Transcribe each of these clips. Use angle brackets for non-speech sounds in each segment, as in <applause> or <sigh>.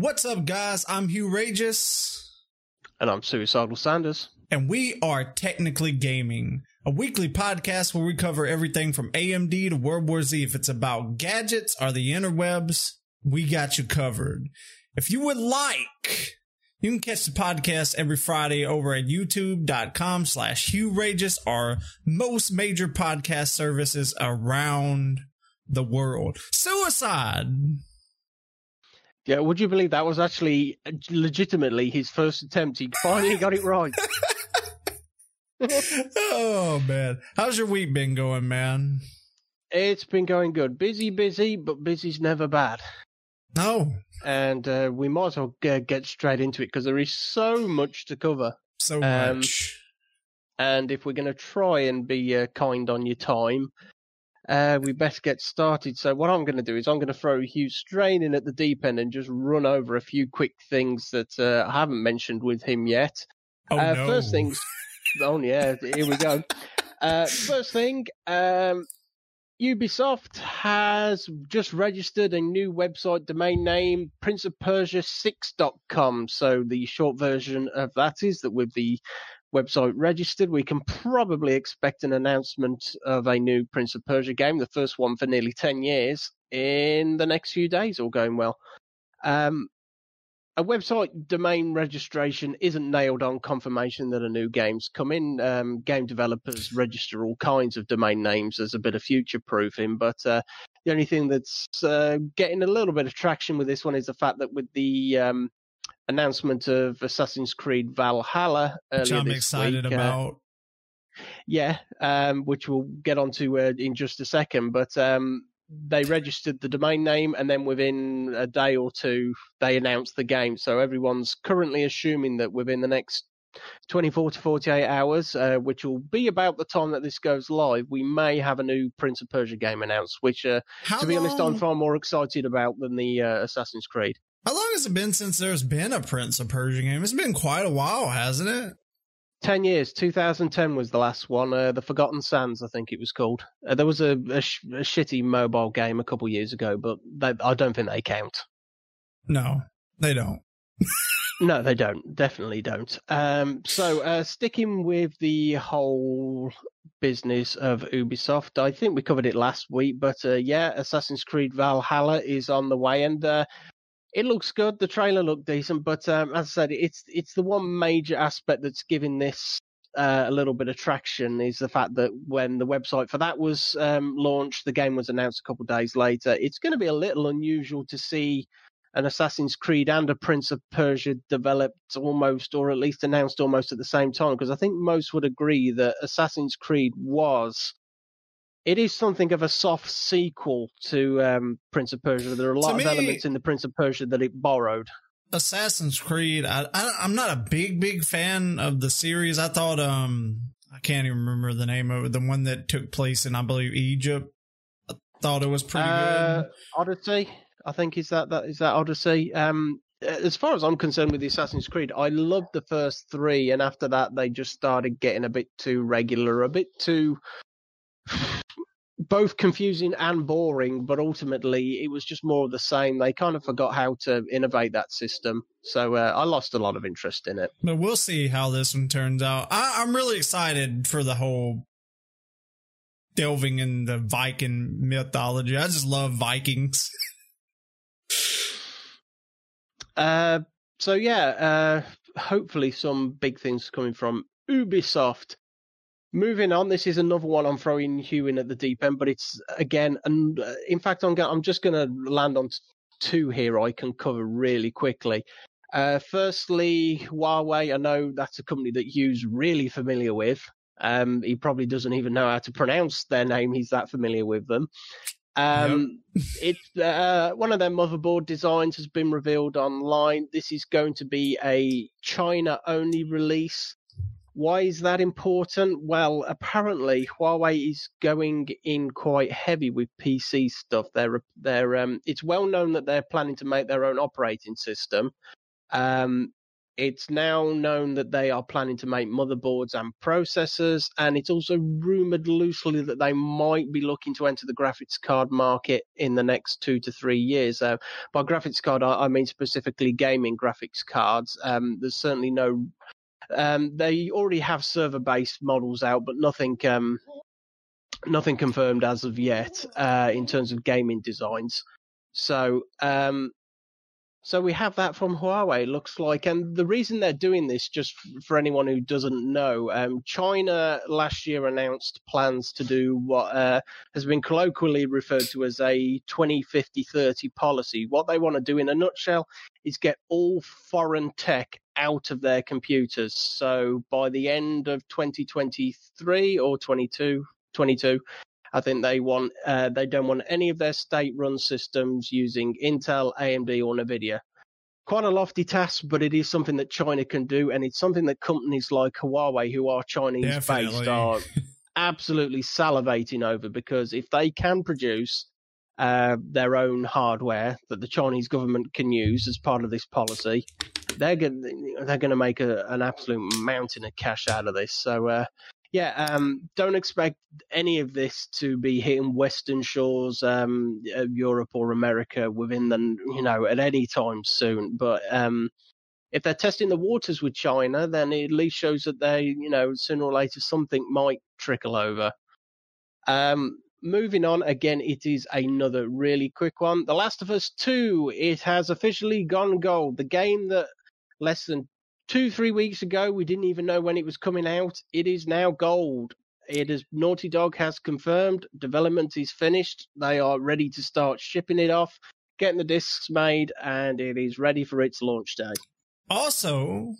What's up, guys? I'm Hugh Rageous. And I'm Suicidal Sanders. And we are Technically Gaming, a weekly podcast where we cover everything from AMD to World War Z. If it's about gadgets or the interwebs, we got you covered. If you would like, you can catch the podcast every Friday over at youtube.com slash Hugh Rageous or most major podcast services around the world. Suicide. Yeah, would you believe that was actually uh, legitimately his first attempt? He finally got it right. <laughs> oh man, how's your week been going, man? It's been going good. Busy, busy, but busy's never bad. No, and uh, we might as well get, get straight into it because there is so much to cover. So um, much. And if we're going to try and be uh, kind on your time, uh, we best get started. So what I'm going to do is I'm going to throw Hugh Strain in at the deep end and just run over a few quick things that uh, I haven't mentioned with him yet. Oh, uh, no. First things, <laughs> oh yeah, here we go. Uh, first thing, um, Ubisoft has just registered a new website domain name, princeofpersia6.com. So the short version of that is that with the website registered, we can probably expect an announcement of a new Prince of Persia game, the first one for nearly 10 years, in the next few days, all going well. Um, a website domain registration isn't nailed on confirmation that a new game's coming. Um, game developers register all kinds of domain names as a bit of future proofing, but uh, the only thing that's uh, getting a little bit of traction with this one is the fact that with the um, announcement of Assassin's Creed Valhalla which I'm excited week, about. Uh, yeah, um, which we'll get onto uh, in just a second, but um, they registered the domain name and then within a day or two they announced the game so everyone's currently assuming that within the next 24 to 48 hours uh, which will be about the time that this goes live we may have a new prince of persia game announced which uh, to be long, honest i'm far more excited about than the uh, assassin's creed how long has it been since there's been a prince of persia game? It's been quite a while hasn't it? 10 years. 2010 was the last one. Uh, the forgotten sands i think it was called. Uh, there was a, a, sh- a, shitty mobile game a couple years ago but they, i don't think they count. No they don't. <laughs> No they don't. Definitely don't. Um, so uh, sticking with the whole business of ubisoft i think we covered it last week but uh, yeah assassin's creed valhalla is on the way and uh, it looks good. The trailer looked decent, but um, as I said, it's it's the one major aspect that's giving this uh, a little bit of traction is the fact that when the website for that was um, launched, the game was announced a couple of days later. It's going to be a little unusual to see an Assassin's Creed and a Prince of Persia developed almost, or at least announced almost at the same time, because I think most would agree that Assassin's Creed was it is something of a soft sequel to um, Prince of Persia. There are a lot me, of elements in the Prince of Persia that it borrowed. Assassin's Creed. I, I, am not a big, big fan of the series. I thought, um, I can't even remember the name of it. The one that took place in, I believe, Egypt. I thought it was pretty uh, good. Odyssey, I think is that that is that Odyssey. Um, as far as I'm concerned with the Assassin's Creed, I loved the first three, and after that, they just started getting a bit too regular, a bit too both confusing and boring, but ultimately it was just more of the same. They kind of forgot how to innovate that system. So uh, I lost a lot of interest in it. But we'll see how this one turns out. I, I'm really excited for the whole delving in the Viking mythology. I just love Vikings. <laughs> uh, so yeah, uh, hopefully some big things coming from Ubisoft. Moving on, this is another one I'm throwing Hugh in at the deep end, but it's again, and uh, in fact, I'm going, I'm just going to land on two here. I can cover really quickly. Uh, firstly, Huawei. I know that's a company that Hugh's really familiar with. Um, he probably doesn't even know how to pronounce their name. He's that familiar with them. Um, it's uh, one of their motherboard designs has been revealed online. This is going to be a China only release. Why is that important? Well, apparently Huawei is going in quite heavy with PC stuff. They're they're um, it's well known that they're planning to make their own operating system. Um, It's now known that they are planning to make motherboards and processors, and it's also rumored loosely that they might be looking to enter the graphics card market in the next two to three years. Uh, by graphics card, I, I, mean specifically gaming graphics cards. Um, there's certainly no. Um, they already have server-based models out, but nothing um, nothing confirmed as of yet uh, in terms of gaming designs. So um, so we have that from Huawei, looks like. And the reason they're doing this, just for anyone who doesn't know, um, China last year announced plans to do what uh, has been colloquially referred to as a 2050 30 policy. What they want to do in a nutshell is get all foreign tech out of their computers. So by the end of 2023 or 22, 22 I think they want uh, they don't want any of their state-run systems using Intel, AMD, or Nvidia. Quite a lofty task, but it is something that China can do, and it's something that companies like Huawei, who are Chinese-based, are <laughs> absolutely salivating over because if they can produce uh, their own hardware that the Chinese government can use as part of this policy, they're going they're going to make a, an absolute mountain of cash out of this. So uh, yeah, um, don't expect any of this to be hitting Western shores, um, Europe or America within the, you know, at any time soon. But um, if they're testing the waters with China, then it at least shows that they, you know, sooner or later something might trickle over. Um, moving on, again, it is another really quick one. The Last of Us 2, it has officially gone gold. The game that less than two, three weeks ago, we didn't even know when it was coming out. It is now gold. It is Naughty Dog has confirmed development is finished. They are ready to start shipping it off, getting the discs made, and it is ready for its launch day. Also,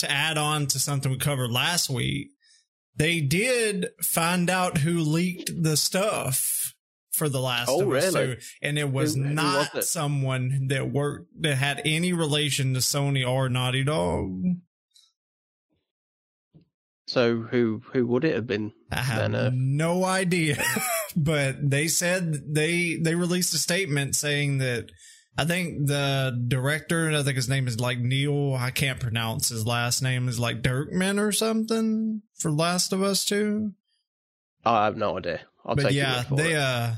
to add on to something we covered last week, they did find out who leaked the stuff for the last oh, of Us really? Two, and it was who, not who was someone that worked that had any relation to Sony or Naughty Dog. So who who would it have been? I have then, uh... no idea, <laughs> but they said they they released a statement saying that I think the director, I think his name is like Neil. I can't pronounce his last name is like Dirkman or something for Last of Us Two. I have no idea. I'll but yeah, they it. uh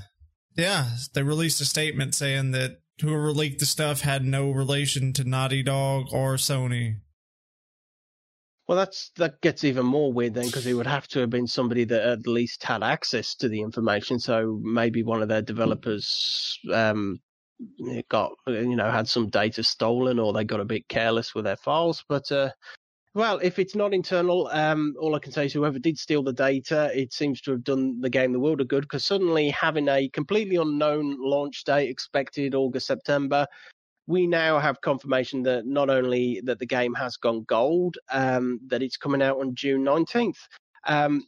yeah, they released a statement saying that whoever leaked the stuff had no relation to Naughty Dog or Sony. Well, that's that gets even more weird then, because it would have to have been somebody that at least had access to the information. So maybe one of their developers um, got you know had some data stolen, or they got a bit careless with their files. But uh, well, if it's not internal, um, all I can say is whoever did steal the data, it seems to have done the game the world of good because suddenly having a completely unknown launch date expected August, September, we now have confirmation that not only that the game has gone gold, um, that it's coming out on June 19th. Um,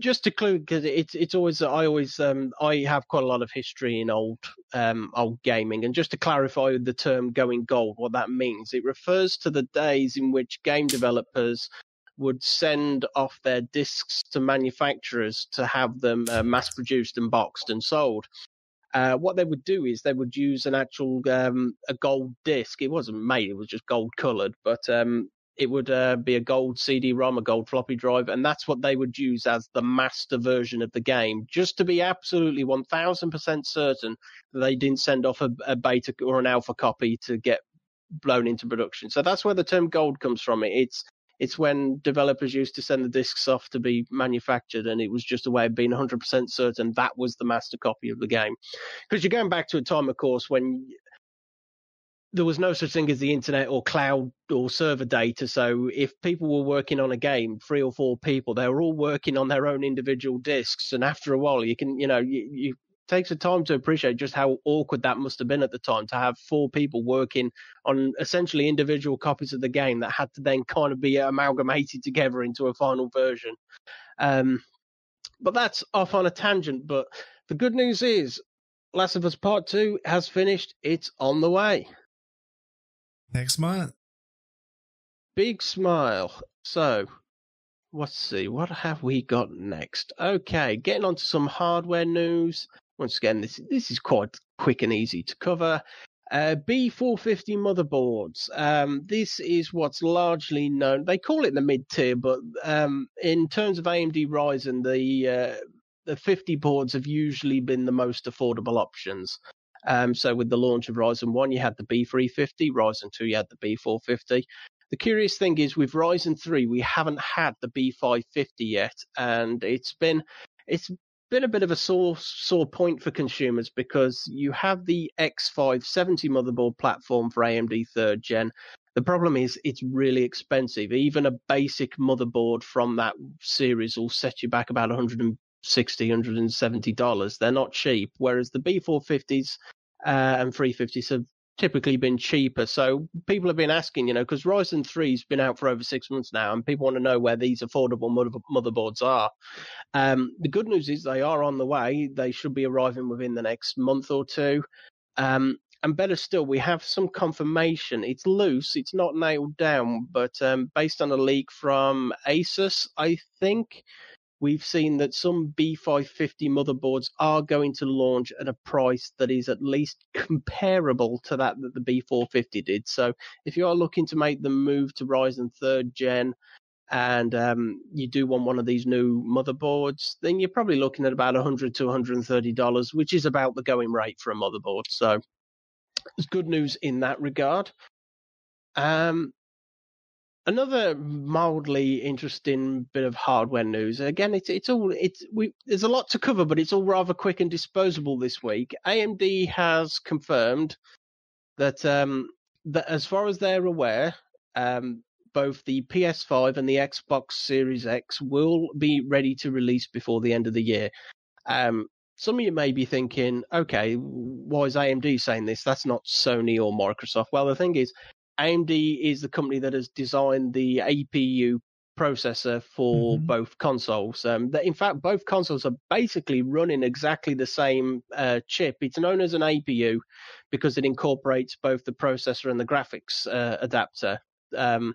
just to clue, because it's it's always I always um, I have quite a lot of history in old um, old gaming, and just to clarify the term "going gold," what that means, it refers to the days in which game developers would send off their discs to manufacturers to have them uh, mass produced and boxed and sold. Uh, what they would do is they would use an actual um, a gold disc. It wasn't made; it was just gold coloured, but um, it would uh, be a gold CD-ROM, a gold floppy drive, and that's what they would use as the master version of the game, just to be absolutely 1000% certain that they didn't send off a, a, beta or an alpha copy to get blown into production. So that's where the term gold comes from. It's it's when developers used to send the discs off to be manufactured, and it was just a way of being 100% certain that was the master copy of the game. Because you're going back to a time, of course, when there was no such thing as the internet or cloud or server data. So if people were working on a game, three or four people, they were all working on their own individual discs. And after a while, you can, you know, you, you take some time to appreciate just how awkward that must have been at the time to have four people working on essentially individual copies of the game that had to then kind of be amalgamated together into a final version. Um, but that's off on a tangent. But the good news is Last of Us Part 2 has finished. It's on the way next month. Big smile. So, let's see, what have we got next? Okay, getting on to some hardware news. Once again, this this is quite quick and easy to cover. Uh, B450 motherboards. Um, this is what's largely known. They call it the mid tier, but um, in terms of AMD Ryzen, the uh, the 50 boards have usually been the most affordable options. Um, so with the launch of Ryzen 1, you had the B350, Ryzen 2, you had the B450. The curious thing is with Ryzen 3, we haven't had the B550 yet, and it's been it's been a bit of a sore sore point for consumers because you have the X570 motherboard platform for AMD third gen. The problem is it's really expensive. Even a basic motherboard from that series will set you back about 160 $170. They're not cheap. Whereas the B450s uh, and 350s have typically been cheaper. So people have been asking, you know, because Ryzen 3's been out for over six months now, and people want to know where these affordable mother- motherboards are. Um, the good news is they are on the way. They should be arriving within the next month or two. Um, and better still, we have some confirmation. It's loose, it's not nailed down, but um, based on a leak from Asus, I think we've seen that some B550 motherboards are going to launch at a price that is at least <laughs> comparable to that that the B450 did. So if you are looking to make the move to Ryzen third gen and um, you do want one of these new motherboards, then you're probably looking at about 100 to 130 dollars, which is about the going rate for a motherboard. So it's good news in that regard. Um, another mildly interesting bit of hardware news. Again, it's it's all it's we there's a lot to cover, but it's all rather quick and disposable this week. AMD has confirmed that um, that as far as they're aware, um, both the PS5 and the Xbox Series X will be ready to release before the end of the year. Um, some of you may be thinking, okay, why is AMD saying this? That's not Sony or Microsoft. Well, the thing is, AMD is the company that has designed the APU processor for mm-hmm. both consoles. Um, that in fact, both consoles are basically running exactly the same uh, chip. It's known as an APU because it incorporates both the processor and the graphics uh, adapter. Um,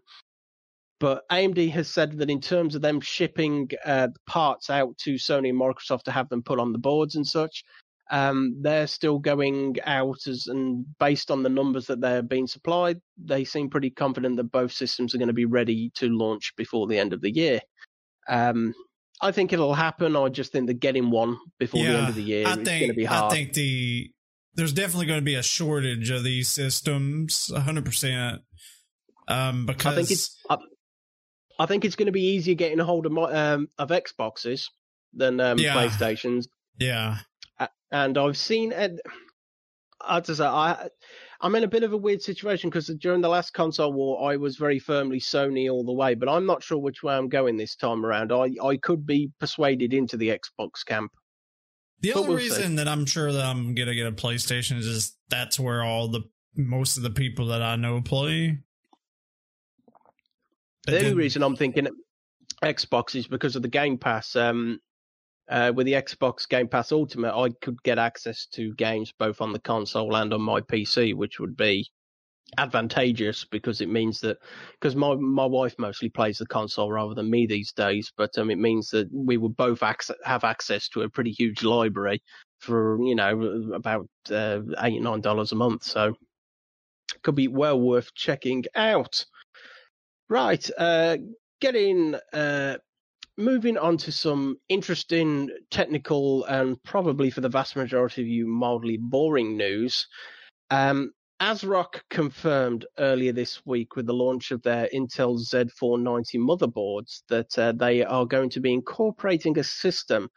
but AMD has said that in terms of them shipping uh, parts out to Sony and Microsoft to have them put on the boards and such, um, they're still going out as and based on the numbers that they're being supplied, they seem pretty confident that both systems are going to be ready to launch before the end of the year. Um, I think it'll happen. I just think that getting one before yeah, the end of the year I is think, going to be hard. I think the there's definitely going to be a shortage of these systems, 100. percent um, because I think it's I, I, think it's going to be easier getting a hold of my, um, of Xboxes than um, yeah. PlayStations. Yeah, and I've seen it. I just say I. I'm in a bit of a weird situation because during the last console war, I was very firmly Sony all the way, but I'm not sure which way I'm going this time around. I, I could be persuaded into the Xbox camp. The only we'll reason see. that I'm sure that I'm gonna get a PlayStation is just that's where all the most of the people that I know play. But the only reason I'm thinking Xbox is because of the Game Pass. Um, uh, with the Xbox Game Pass Ultimate, I could get access to games both on the console and on my PC, which would be advantageous because it means that because my my wife mostly plays the console rather than me these days, but um, it means that we would both ac- have access to a pretty huge library for you know about uh, eight nine dollars a month. So it could be well worth checking out. Right, uh, getting uh, moving on to some interesting technical and probably for the vast majority of you mildly boring news. Um, ASRock confirmed earlier this week with the launch of their Intel Z490 motherboards that uh, they are going to be incorporating a system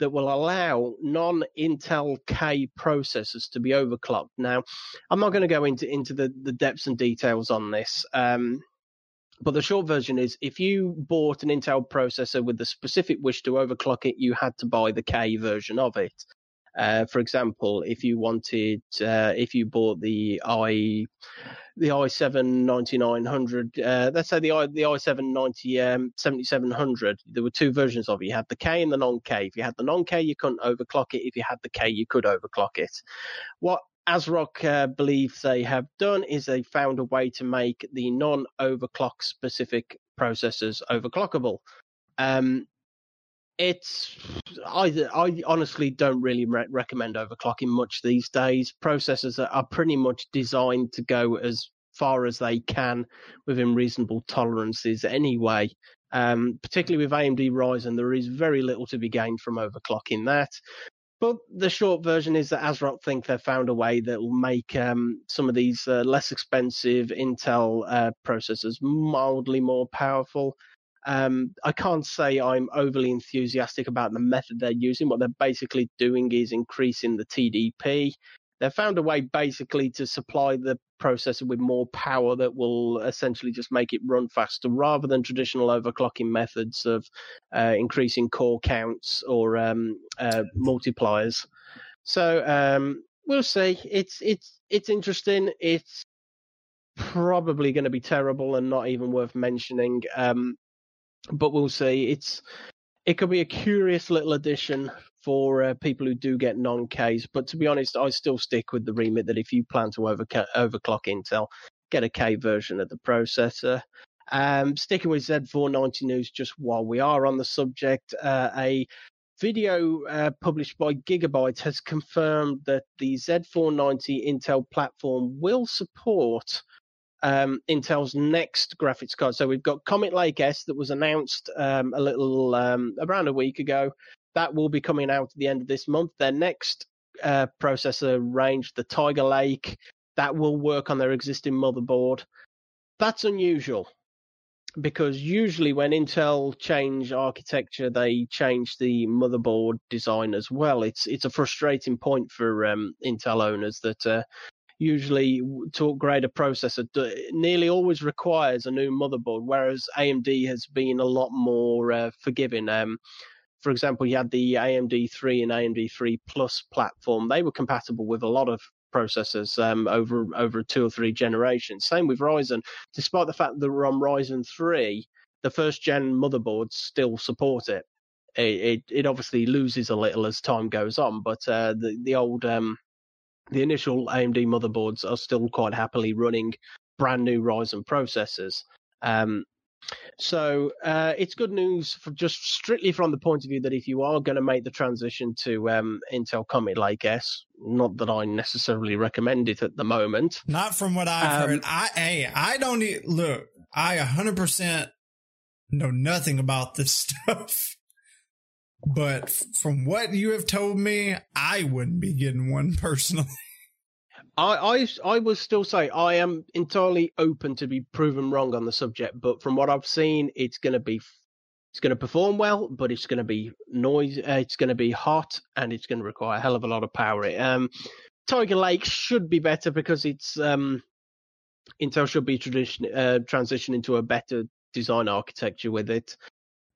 that will allow non-Intel K processors to be overclocked. Now, I'm not going to go into into the, the depths and details on this. Um, but the short version is if you bought an Intel processor with the specific wish to overclock it, you had to buy the K version of it. Uh, for example, if you wanted, uh, if you bought the i, the i7 9900, uh, let's say the i the i7 90 um, 7700, there were two versions of it. You had the K and the non-K. If you had the non-K, you couldn't overclock it. If you had the K, you could overclock it. What ASRock uh, believes they have done is they found a way to make the non-overclock specific processors overclockable. Um, it's I I honestly don't really re- recommend overclocking much these days. Processors are, are pretty much designed to go as far as they can within reasonable tolerances anyway. Um, particularly with AMD Ryzen, there is very little to be gained from overclocking that. But the short version is that ASRock think they've found a way that will make um, some of these uh, less expensive Intel uh, processors mildly more powerful. Um, I can't say I'm overly enthusiastic about the method they're using. What they're basically doing is increasing the TDP they've found a way basically to supply the processor with more power that will essentially just make it run faster rather than traditional overclocking methods of uh, increasing core counts or um, uh, multipliers. So um, we'll see. It's it's it's interesting. It's probably going to be terrible and not even worth mentioning. Um, but we'll see. It's it could be a curious little addition for uh, people who do get non-Ks. But to be honest, I still stick with the remit that if you plan to over- overclock Intel, get a K version of the processor. Um, sticking with Z490 news, just while we are on the subject, uh, a video uh, published by Gigabyte has confirmed that the Z490 Intel platform will support um, Intel's next graphics card. So we've got Comet Lake S that was announced um, a little um, around a week ago. That will be coming out at the end of this month. Their next uh, processor range, the Tiger Lake, that will work on their existing motherboard. That's unusual because usually when Intel change architecture, they change the motherboard design as well. It's it's a frustrating point for um, Intel owners that uh, usually to upgrade a processor nearly always requires a new motherboard, whereas AMD has been a lot more uh, forgiving. Um, for example, you had the AM3 and AM3 Plus platform. They were compatible with a lot of processors um, over over two or three generations. Same with Ryzen. Despite the fact that we're on Ryzen 3, the first gen motherboards still support it. It, it, it obviously loses a little as time goes on, but uh, the the old um, the initial AMD motherboards are still quite happily running brand new Ryzen processors. Um, so uh, it's good news for just strictly from the point of view that if you are going to make the transition to um, Intel Comet Lake S, not that I necessarily recommend it at the moment. Not from what I've um, heard. I hey, I don't need, look. I 100% know nothing about this <laughs> stuff. But from what you have told me, I wouldn't be getting one personally. I, I, I will still say I am entirely open to be proven wrong on the subject, but from what I've seen, it's going to be it's going to perform well, but it's going to be noise, uh, it's going to be hot, and it's going to require a hell of a lot of power. Um, Tiger Lake should be better because it's um, Intel should be tradition uh, transition into a better design architecture with it.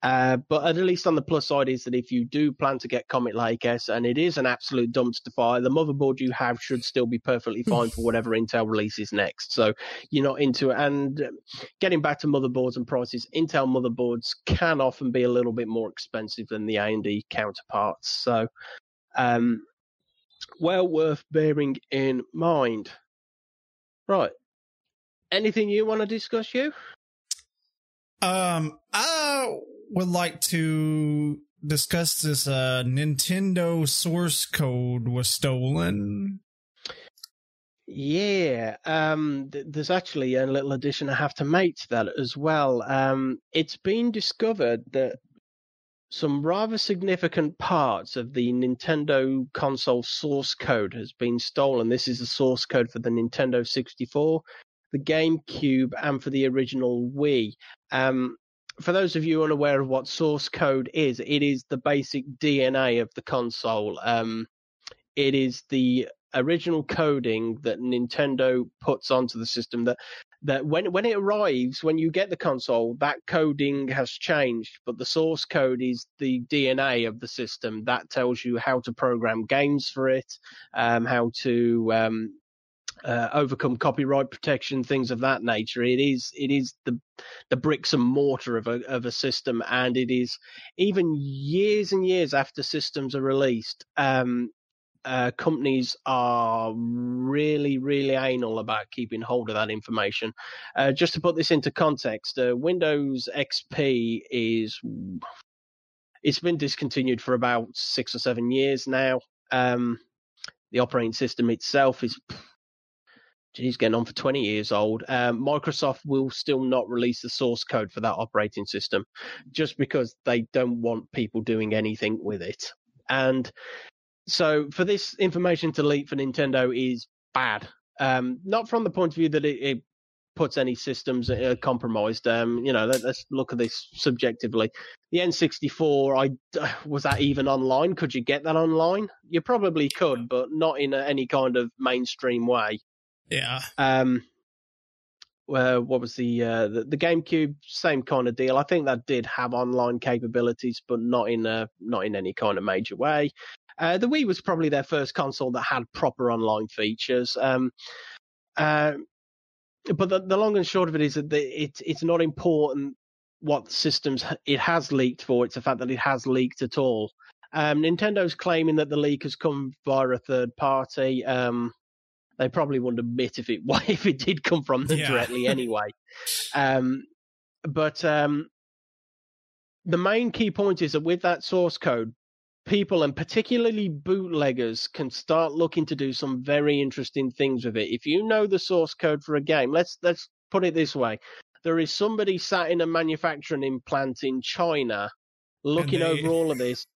Uh, but at least on the plus side is that if you do plan to get Comet Lake S and it is an absolute dumpster fire, the motherboard you have should still be perfectly fine <laughs> for whatever Intel releases next. So you're not into it. And getting back to motherboards and prices, Intel motherboards can often be a little bit more expensive than the AMD counterparts. So, um, well worth bearing in mind. Right. Anything you want to discuss, you? Um, I would like to discuss this uh, Nintendo source code was stolen. Yeah, um, th- there's actually a little addition I have to make to that as well. Um, it's been discovered that some rather significant parts of the Nintendo console source code has been stolen. This is the source code for the Nintendo 64, the GameCube, and for the original Wii. Um, for those of you unaware of what source code is, it is the basic DNA of the console. Um, it is the original coding that Nintendo puts onto the system that that when when it arrives, when you get the console, that coding has changed, but the source code is the DNA of the system that tells you how to program games for it, um, how to um, uh, overcome copyright protection, things of that nature. It is it is the the bricks and mortar of a of a system, and it is even years and years after systems are released. Um, uh, companies are really, really anal about keeping hold of that information. Uh, just to put this into context, uh, Windows XP is It's been discontinued for about six or seven years now. Um, the operating system itself is, geez, getting on for 20 years old. Um, Microsoft will still not release the source code for that operating system just because they don't want people doing anything with it. And so for this information to leak for Nintendo is bad. Um, not from the point of view that it, it puts any systems uh, compromised. Um, you know, let, us look at this subjectively. The N64, I <sighs> was that even online? Could you get that online? You probably could, but not in a, any kind of mainstream way. Yeah. Um. Well, what was the, uh, the the GameCube? Same kind of deal. I think that did have online capabilities, but not in a not in any kind of major way. Uh, the Wii was probably their first console that had proper online features. Um, uh, but the, the long and short of it is that the, it, it's not important what systems it has leaked for. It's the fact that it has leaked at all. Um, Nintendo's claiming that the leak has come via a third party. Um, they probably wouldn't admit if it <laughs> if it did come from them yeah. directly anyway. <laughs> Um, but um, the main key point is that with that source code, people and particularly bootleggers can start looking to do some very interesting things with it. If you know the source code for a game, let's let's put it this way. There is somebody sat in a manufacturing plant in China looking they... over all of this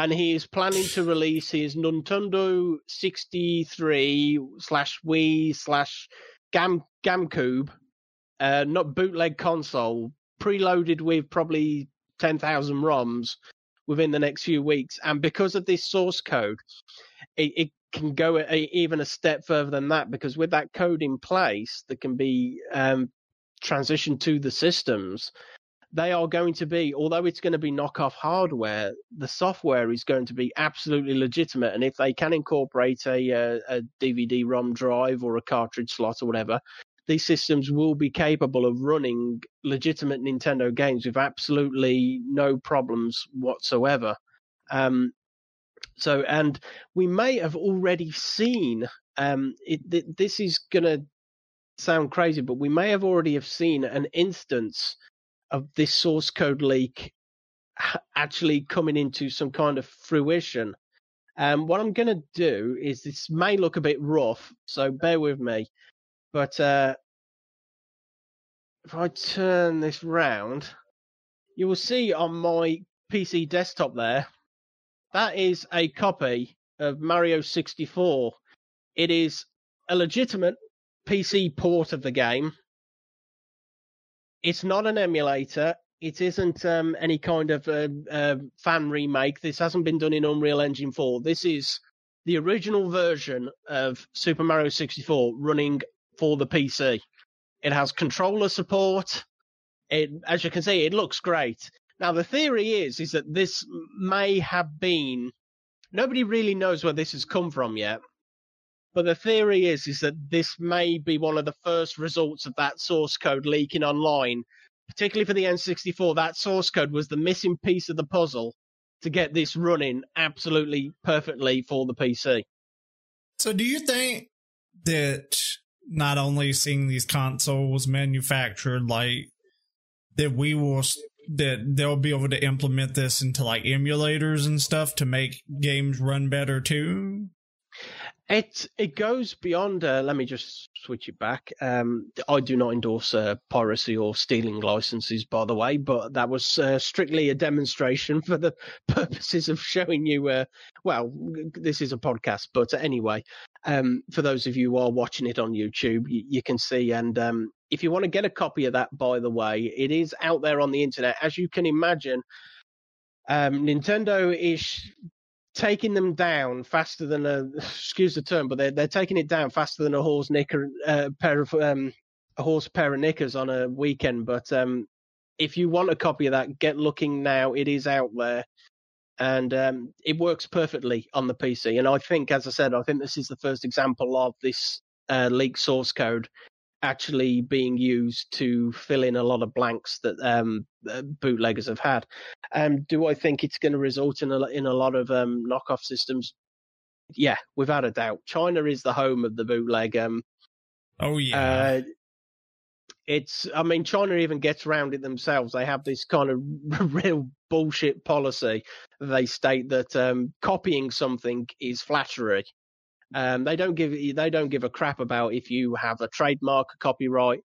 and he is planning to release his Nintendo 63 slash Wii slash Gam GameCube, uh, not bootleg console, preloaded with probably 10,000 ROMs within the next few weeks. And because of this source code, it, it can go a, even a step further than that because with that code in place that can be um, transitioned to the systems, they are going to be, although it's going to be knockoff hardware, the software is going to be absolutely legitimate. And if they can incorporate a, a, a DVD ROM drive or a cartridge slot or whatever, these systems will be capable of running legitimate Nintendo games with absolutely no problems whatsoever. Um, so, and we may have already seen um, it, this is going to sound crazy, but we may have already have seen an instance of this source code leak actually coming into some kind of fruition. Um, what I'm going to do is this may look a bit rough, so bear with me. But uh, if I turn this round, you will see on my PC desktop there, that is a copy of Mario 64. It is a legitimate PC port of the game. It's not an emulator. It isn't um, any kind of uh, uh, fan remake. This hasn't been done in Unreal Engine 4. This is the original version of Super Mario 64 running for the PC. It has controller support. It, as you can see, it looks great. Now the theory is, is that this may have been, nobody really knows where this has come from yet. But the theory is, is that this may be one of the first results of that source code leaking online, particularly for the N64. That source code was the missing piece of the puzzle to get this running absolutely perfectly for the PC. So do you think that not only seeing these consoles manufactured like that we will that they'll be able to implement this into like emulators and stuff to make games run better too it it goes beyond. Uh, let me just switch it back. Um, I do not endorse uh, piracy or stealing licenses, by the way, but that was uh, strictly a demonstration <laughs> for the purposes of showing you. Uh, well, this is a podcast, but anyway, um, for those of you who are watching it on YouTube, you, you can see. And um, if you want to get a copy of that, by the way, it is out there on the internet, as you can imagine. Um, Nintendo is taking them down faster than a excuse the term, but they're they're taking it down faster than a horse knicker uh, pair of um, a horse pair of knickers on a weekend. But um, if you want a copy of that, get looking now. It is out there, and um, it works perfectly on the PC. And I think, as I said, I think this is the first example of this uh, leak source code actually being used to fill in a lot of blanks that um, bootleggers have had. Um, do I think it's going to result in a in a lot of um, knockoff systems? Yeah, without a doubt. China is the home of the bootleg. Um, oh yeah. Uh, it's. I mean, China even gets around it themselves. They have this kind of <laughs> real bullshit policy. They state that um, copying something is flattery. Um, they don't give they don't give a crap about if you have a trademark, a copyright.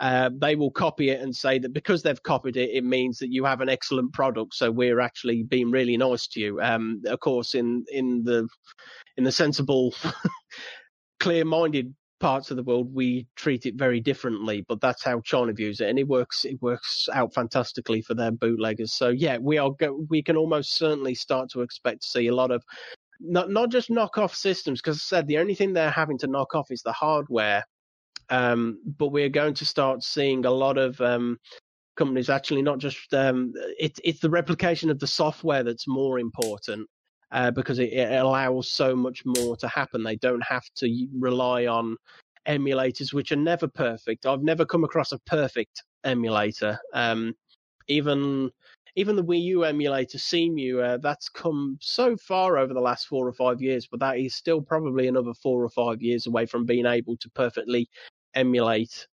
Uh, they will copy it and say that because they've copied it, it means that you have an excellent product. So we're actually being really nice to you. Um, of course, in in the in the sensible, <laughs> clear-minded parts of the world, we treat it very differently. But that's how China views it, and it works. It works out fantastically for their bootleggers. So yeah, we are go- we can almost certainly start to expect to see a lot of not not just knock off systems because I said the only thing they're having to knock off is the hardware um, but we're going to start seeing a lot of um, companies actually not just um, it, it's the replication of the software that's more important uh, because it, it, allows so much more to happen. They don't have to rely on emulators, which are never perfect. I've never come across a perfect emulator. Um, even even the Wii U emulator, Cemu, uh, that's come so far over the last four or five years, but that is still probably another four or five years away from being able to perfectly emulate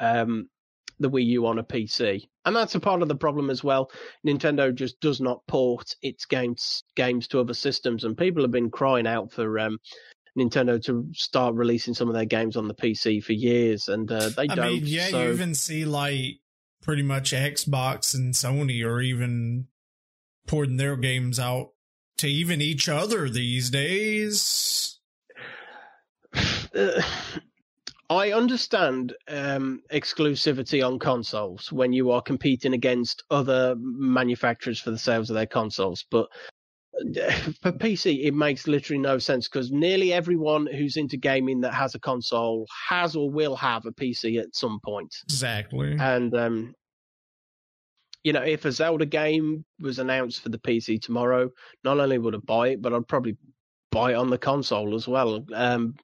um, the Wii U on a PC, and that's a part of the problem as well. Nintendo just does not port its games games to other systems, and people have been crying out for um, Nintendo to start releasing some of their games on the PC for years, and uh, they I don't. Mean, yeah, so... you even see like pretty much Xbox and Sony are even porting their games out to even each other these days. Uh, <sighs> I understand um, exclusivity on consoles when you are competing against other manufacturers for the sales of their consoles, but for PC, it makes literally no sense because nearly everyone who's into gaming that has a console has or will have a PC at some point. Exactly. And um, you know, if a Zelda game was announced for the PC tomorrow, not only would I buy it, but I'd probably buy it on the console as well. Um,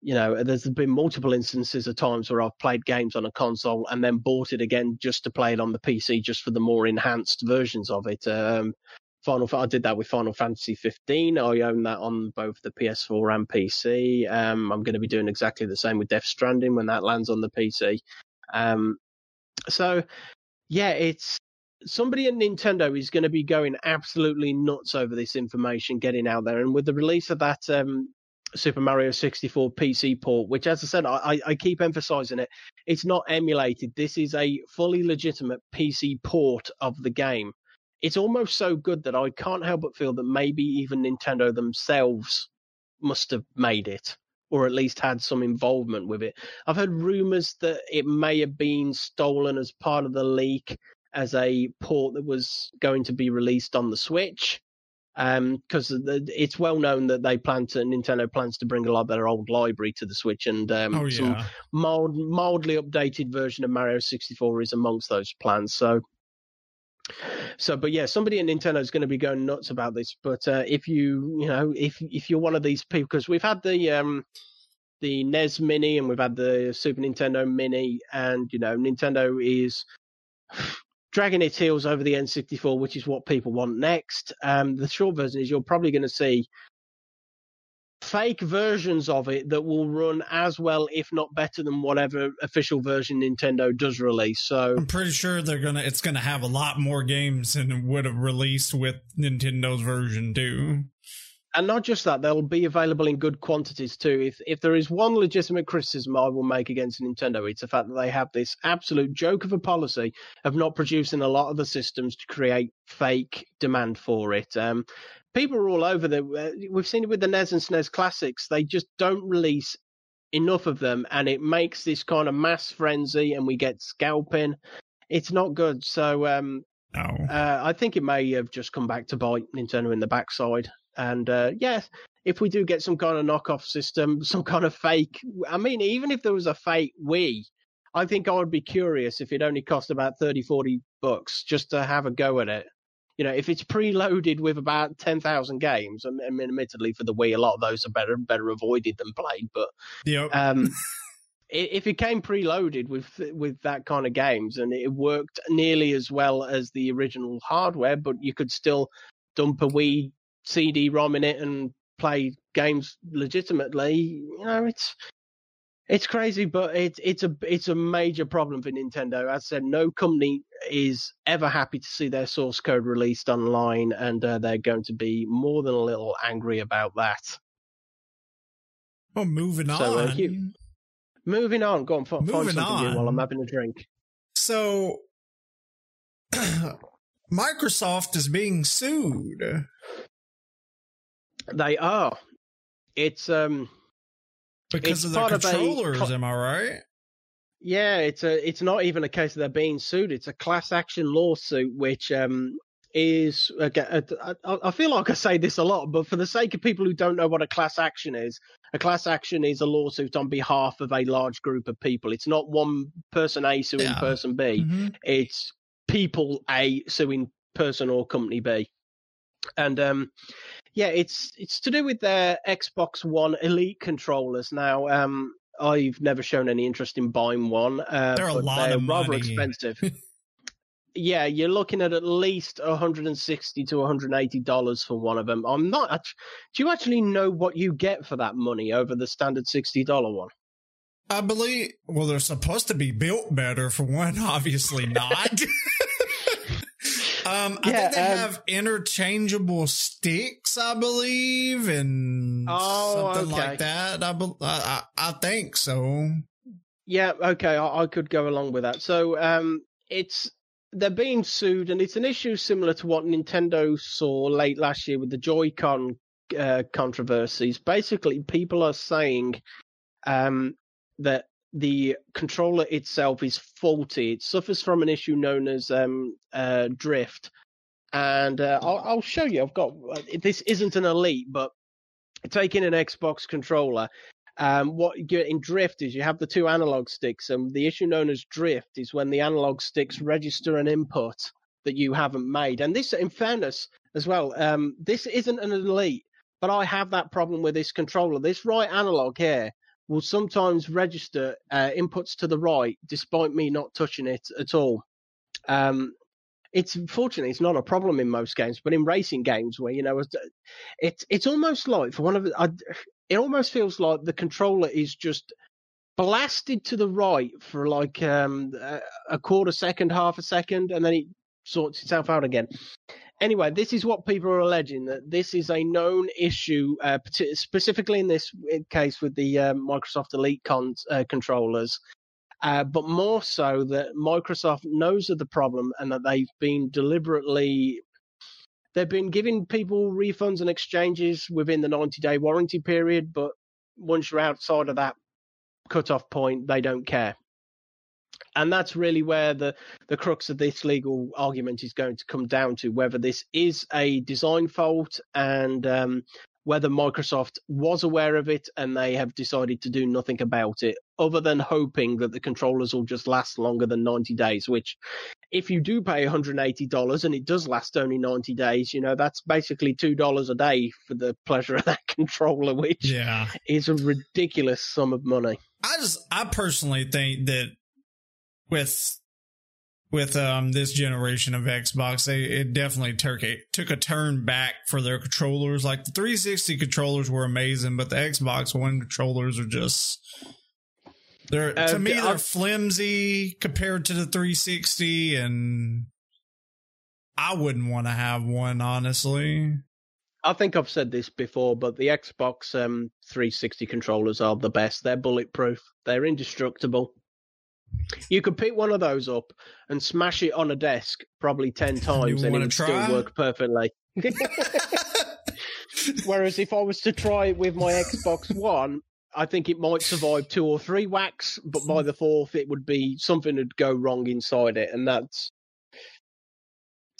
you know, there's been multiple instances of times where I've played games on a console and then bought it again just to play it on the PC, just for the more enhanced versions of it. Um, Final, I did that with Final Fantasy 15. I own that on both the PS4 and PC. Um, I'm going to be doing exactly the same with Death Stranding when that lands on the PC. Um, so, yeah, it's somebody at Nintendo is going to be going absolutely nuts over this information getting out there. And with the release of that um, Super Mario 64 PC port, which, as I said, I, I keep emphasizing it. It's not emulated. This is a fully legitimate PC port of the game. It's almost so good that I can't help but feel that maybe even Nintendo themselves must have made it, or at least had some involvement with it. I've heard rumors that it may have been stolen as part of the leak as a port that was going to be released on the Switch because um, it's well known that they plan to Nintendo plans to bring a lot of their old library to the Switch, and um, oh, yeah. some mild, mildly updated version of Mario 64 is amongst those plans. So, so, but yeah, somebody at Nintendo is going to be going nuts about this. But uh, if you, you know, if if you're one of these people, because we've had the um, the NES Mini and we've had the Super Nintendo Mini, and you know, Nintendo is dragging its heels over the N64, which is what people want next. Um, the short version is you're probably going to see fake versions of it that will run as well, if not better, than whatever official version Nintendo does release. So I'm pretty sure they're gonna it's gonna have a lot more games than it would have released with Nintendo's version too and not just that, they'll be available in good quantities too. If if there is one legitimate criticism I will make against Nintendo, it's the fact that they have this absolute joke of a policy of not producing a lot of the systems to create fake demand for it. Um, people are all over the. Uh, we've seen it with the NES and SNES classics. They just don't release enough of them, and it makes this kind of mass frenzy, and we get scalping. It's not good. So um, no. Uh, I think it may have just come back to bite Nintendo in the backside. And uh, yeah, if we do get some kind of knockoff system, <laughs> some kind of fake, I mean, even if there was a fake Wii, I think I would be curious if it only cost about 30, 40 bucks just to have a go at it. You know, if it's preloaded with about 10,000 games, I mean, admittedly for the Wii, a lot of those are better better avoided than played, but yep. um, <laughs> if it came preloaded with with that kind of games and it worked nearly as well as the original hardware, but you could still dump a Wii CD-ROM in it and play games legitimately, you know, it's It's crazy, but it's it's a it's a major problem for Nintendo. As I said, no company is ever happy to see their source code released online, and uh, they're going to be more than a little angry about that. Well, moving So, uh, on. you- Moving on, go on, find, Moving something new on. while I'm having a drink. So, <clears throat> Microsoft is being sued. They are. It's um Because It's of the part of a controllers, am I right? Yeah, it's a it's not even a case of they're being sued. It's a class action lawsuit, which um is again. I, I feel like I say this a lot, but for the sake of people who don't know what a class action is, a class action is a lawsuit on behalf of a large group of people. It's not one person A suing Yeah. person B. Mhm. It's people A suing person or company B. And um yeah, it's it's to do with their Xbox One Elite controllers. Now, um I've never shown any interest in buying one. Uh, They're a lot they're of rather money. expensive. <laughs> yeah, you're looking at at least 160 to 180 dollars for one of them. I'm not. Do you actually know what you get for that money over the standard 60 dollar one? I believe. Well, they're supposed to be built better. For one, <laughs> obviously not. <laughs> um, I Yeah, think they um, have interchangeable sticks. I believe, and Oh, something okay. like that. I, bel- I, I I think so. Yeah, okay, I, I could go along with that. So, um, it's they're being sued, and it's an issue similar to what Nintendo saw late last year with the Joy-Con uh, controversies. Basically, people are saying um, that the controller itself is faulty. It suffers from an issue known as um, uh, drift, and uh, I'll, I'll show you. I've got this isn't an elite, but taking an Xbox controller um, what you get in drift is you have the two analog sticks, and the issue known as drift is when the analog sticks register an input that you haven't made. And this, in fairness, as well, um, this isn't an elite, but I have that problem with this controller. This right analog here will sometimes register uh, inputs to the right, despite me not touching it at all. Um, it's fortunately it's not a problem in most games, but in racing games where you know it's it's, it's almost like for one of I, it almost feels like the controller is just blasted to the right for like um, a quarter second, half a second, and then it sorts itself out again. Anyway, this is what people are alleging that this is a known issue, uh, specifically in this case with the uh, Microsoft Elite con- uh, controllers. Uh, but more so that Microsoft knows of the problem and that they've been deliberately they've been giving people refunds and exchanges within the 90 day warranty period, but once you're outside of that cut-off point, they don't care. And that's really where the, the crux of this legal argument is going to come down to whether this is a design fault and um, whether Microsoft was aware of it and they have decided to do nothing about it, other than hoping that the controllers will just last longer than 90 days, which if you do pay $180 and it does last only 90 days, you know, that's basically $2 a day for the pleasure of that <laughs> controller, which Yeah. is a ridiculous sum of money. I just I personally think that with with um this generation of Xbox, they it definitely took a took a turn back for their controllers. Like the 360 controllers were amazing, but the Xbox One controllers are just they're Uh, to me I've- they're flimsy compared to the 360 and I wouldn't want to have one honestly. I think I've said this before, but the Xbox um, 360 controllers are the best. They're bulletproof. They're indestructible. You could pick one of those up and smash it on a desk probably 10 <laughs> times and it would try? still work perfectly. <laughs> <laughs> Whereas if I was to try it with my Xbox One, I think it might survive two or three whacks, but by the fourth, it would be something would go wrong inside it, and that's.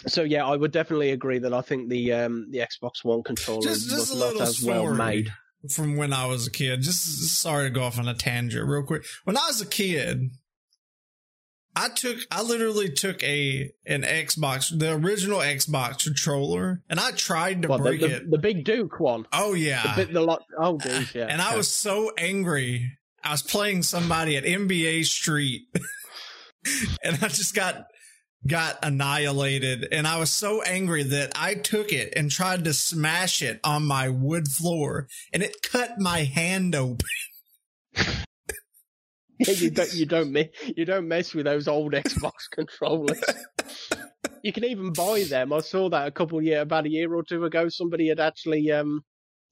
So yeah, I would definitely agree that I think the um, the Xbox One controller just just was not as well made. from when I was a kid. Just sorry to go off on a tangent real quick. When I was a kid, I took I literally took a an Xbox, the original Xbox controller, and I tried to What, break the, it. the big Duke one, oh the yeah. bit the lot. Oh, geez, <sighs> yeah. and I was so angry. I was playing somebody at NBA Street <laughs> and I just got got annihilated and I was so angry that I took it and tried to smash it on my wood floor and it cut my hand open. <laughs> Yeah, you don't you don't <laughs> me- you don't mess with those old Xbox <laughs> controllers. you can even buy them. I saw that a couple year about a year or two ago. Somebody had actually um,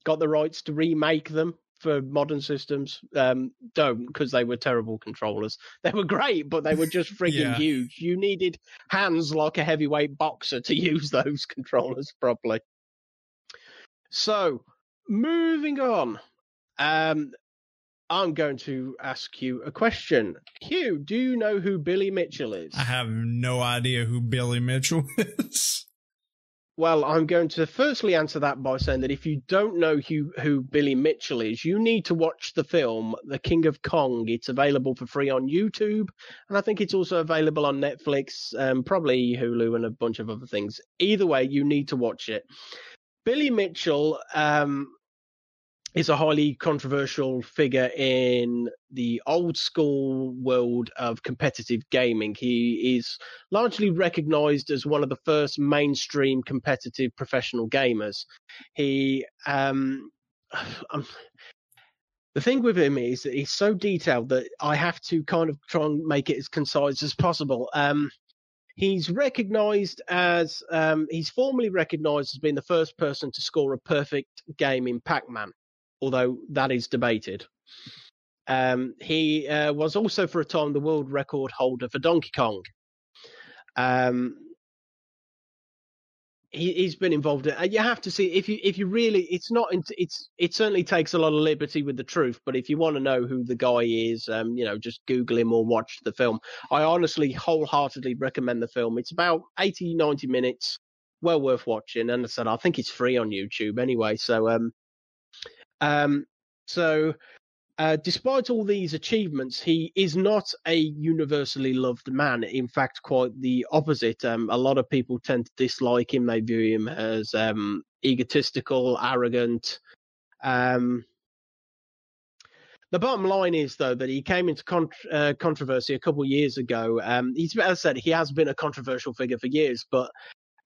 got the rights to remake them for modern systems. Um, don't because they were terrible controllers. They were great, but they were just <laughs> freaking Yeah. huge. You needed hands like a heavyweight boxer to use those controllers properly. So, moving on. Um, I'm going to ask you a question. Hugh, do you know who Billy Mitchell is? I have no idea who Billy Mitchell <laughs> is. Well, I'm going to firstly answer that by saying that if you don't know who, who Billy Mitchell is, you need to watch the film The King of Kong. It's available for free on YouTube, and I think it's also available on Netflix, um, probably Hulu, and a bunch of other things. Either way, you need to watch it. Billy Mitchell um, is a highly controversial figure in the old school world of competitive gaming. He is largely recognized as one of the first mainstream competitive professional gamers. He, um, <sighs> um, the thing with him is that he's so detailed that I have to kind of try and make it as concise as possible. Um, he's recognized as, um, he's formally recognized as being the first person to score a perfect game in Pac Man, although that is debated. Um, he uh, was also for a time the world record holder for Donkey Kong. Um, he, he's been involved in. You have to see if you if you really. It's not. It's it certainly takes a lot of liberty with the truth. But if you want to know who the guy is, um, you know, just Google him or watch the film. I honestly, wholeheartedly recommend the film. It's about 80, 90 minutes. Well worth watching. And I said, I think it's free on YouTube anyway. So, um, um, so uh, despite all these achievements, he is not a universally loved man. In fact, quite the opposite. Um, a lot of people tend to dislike him. They view him as um, egotistical, arrogant. Um, the bottom line is, though, that he came into uh, controversy a couple of years ago. Um, he's, as I said, he has been a controversial figure for years, but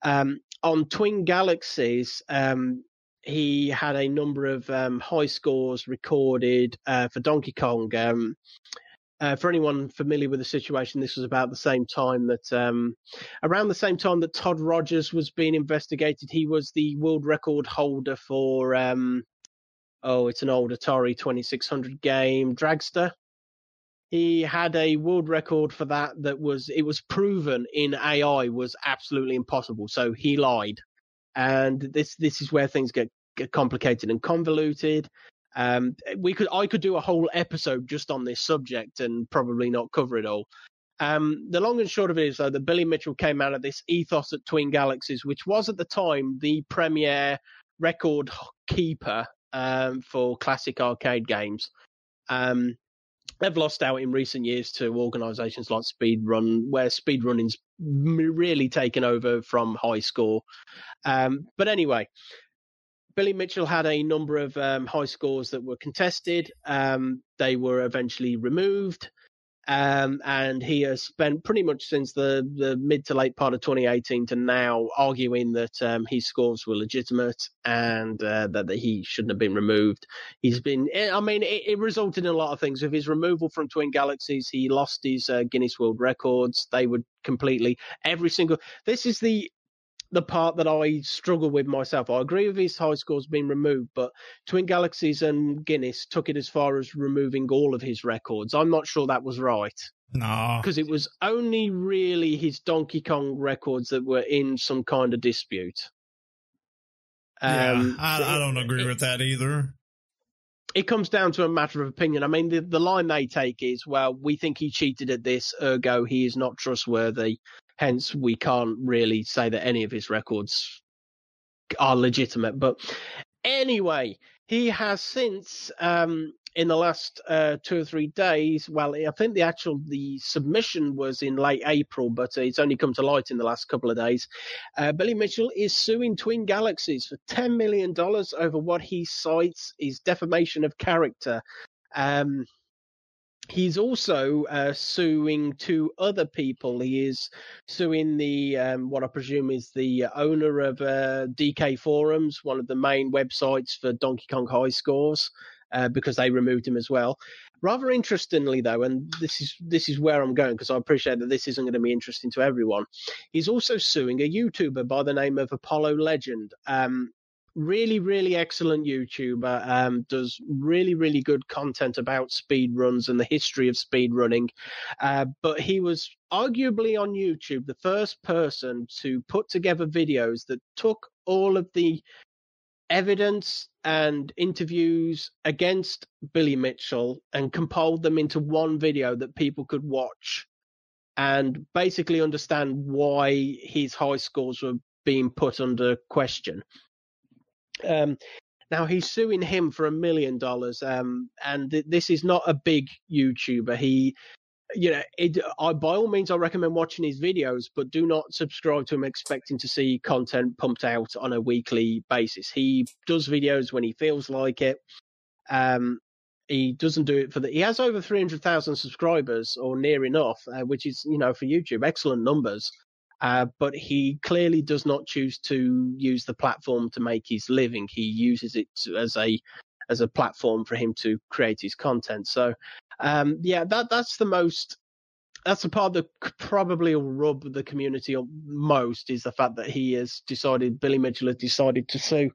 um, on Twin Galaxies, um, he had a number of um, high scores recorded uh, for Donkey Kong. Um, uh, for anyone familiar with the situation, this was about the same time that, um, around the same time that Todd Rogers was being investigated. He was the world record holder for, um, oh, it's an old Atari 2600 game, Dragster. He had a world record for that that was, it was proven in AI was absolutely impossible. So he lied and this this is where things get, get complicated and convoluted. Um, we could I could do a whole episode just on this subject and probably not cover it all. Um, the long and short of it is though that Billy Mitchell came out of this ethos at Twin Galaxies, which was at the time the premier record keeper um, for classic arcade games. Um, they've lost out in recent years to organisations like Speedrun, where speedrunning's really taken over from High Score. Um, but anyway, Billy Mitchell had a number of um, high scores that were contested. Um, they were eventually removed. Um, and he has spent pretty much since the, the mid to late part of 2018 to now arguing that um, his scores were legitimate and uh, that, that he shouldn't have been removed. He's been, I mean, it, it resulted in a lot of things. With his removal from Twin Galaxies, he lost his uh, Guinness World Records. They would completely, every single, this is the, the part that I struggle with myself. I agree with his high scores being removed, but Twin Galaxies and Guinness took it as far as removing all of his records. I'm not sure that was right No. because it was only really his Donkey Kong records that were in some kind of dispute. Yeah, Um, I, I don't agree it, with that either. It comes down to a matter of opinion. I mean, the, the line they take is, well, we think he cheated at this, ergo he is not trustworthy. Hence, we can't really say that any of his records are legitimate. But anyway, he has since, um, in the last uh, two or three days, well, I think the actual the submission was in late April, but it's only come to light in the last couple of days. Uh, Billy Mitchell is suing Twin Galaxies for ten million dollars over what he cites is defamation of character. Um, he's also uh, suing two other people. He is suing the um, what I presume is the owner of uh, DK Forums, one of the main websites for Donkey Kong High Scores, uh, because they removed him as well. Rather interestingly, though, and this is this is where I'm going because I appreciate that this isn't going to be interesting to everyone. He's also suing a YouTuber by the name of Apollo Legend. Um, really, really excellent YouTuber. Um, does really, really good content about speed runs and the history of speed running. Uh, but he was arguably on YouTube the first person to put together videos that took all of the evidence and interviews against Billy Mitchell and compiled them into one video that people could watch and basically understand why his high scores were being put under question. Um, now he's suing him for a million dollars, um, and th- this is not a big YouTuber. He, you know, it, I, by all means, I recommend watching his videos, but do not subscribe to him expecting to see content pumped out on a weekly basis. He does videos when he feels like it. Um, he doesn't do it for the. He has over three hundred thousand subscribers, or near enough, uh, which is you know for YouTube excellent numbers. Uh, but he clearly does not choose to use the platform to make his living. He uses it as a as a platform for him to create his content. So, um, yeah, that that's the most. That's the part that probably will rub the community up most is the fact that he has decided, Billy Mitchell has decided to sue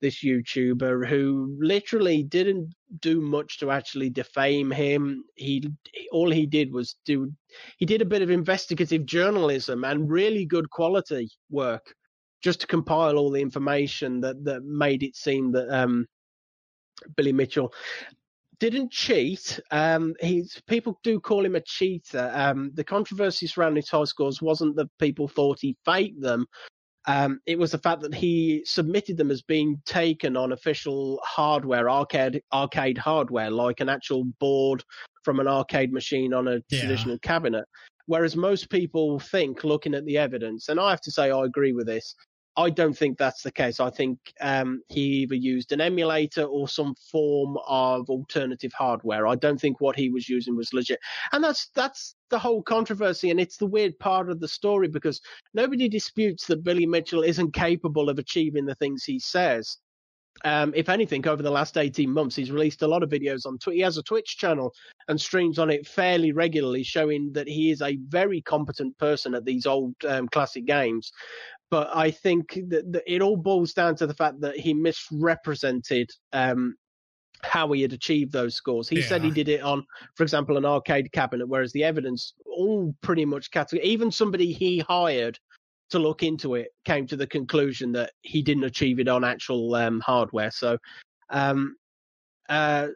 this YouTuber who literally didn't do much to actually defame him. He all he did was do he did a bit of investigative journalism and really good quality work just to compile all the information that that made it seem that um, Billy Mitchell didn't cheat. Um, he's people do call him a cheater. Um, the controversy surrounding his high scores wasn't that people thought he faked them, um, it was the fact that he submitted them as being taken on official hardware, arcade arcade hardware, like an actual board from an arcade machine on a yeah. traditional cabinet. Whereas most people think, looking at the evidence, and I have to say I agree with this, I don't think that's the case. I think um, he either used an emulator or some form of alternative hardware. I don't think what he was using was legit, and that's that's the whole controversy. And it's the weird part of the story because nobody disputes that Billy Mitchell isn't capable of achieving the things he says. Um, if anything, over the last 18 months, he's released a lot of videos on Twitch. He has a Twitch channel and streams on it fairly regularly, showing that he is a very competent person at these old um, classic games. But I think that, that, it all boils down to the fact that he misrepresented um, how he had achieved those scores. He yeah. said he did it on, for example, an arcade cabinet, whereas the evidence all pretty much category, even somebody he hired to look into it came to the conclusion that he didn't achieve it on actual um, hardware. So, um, uh,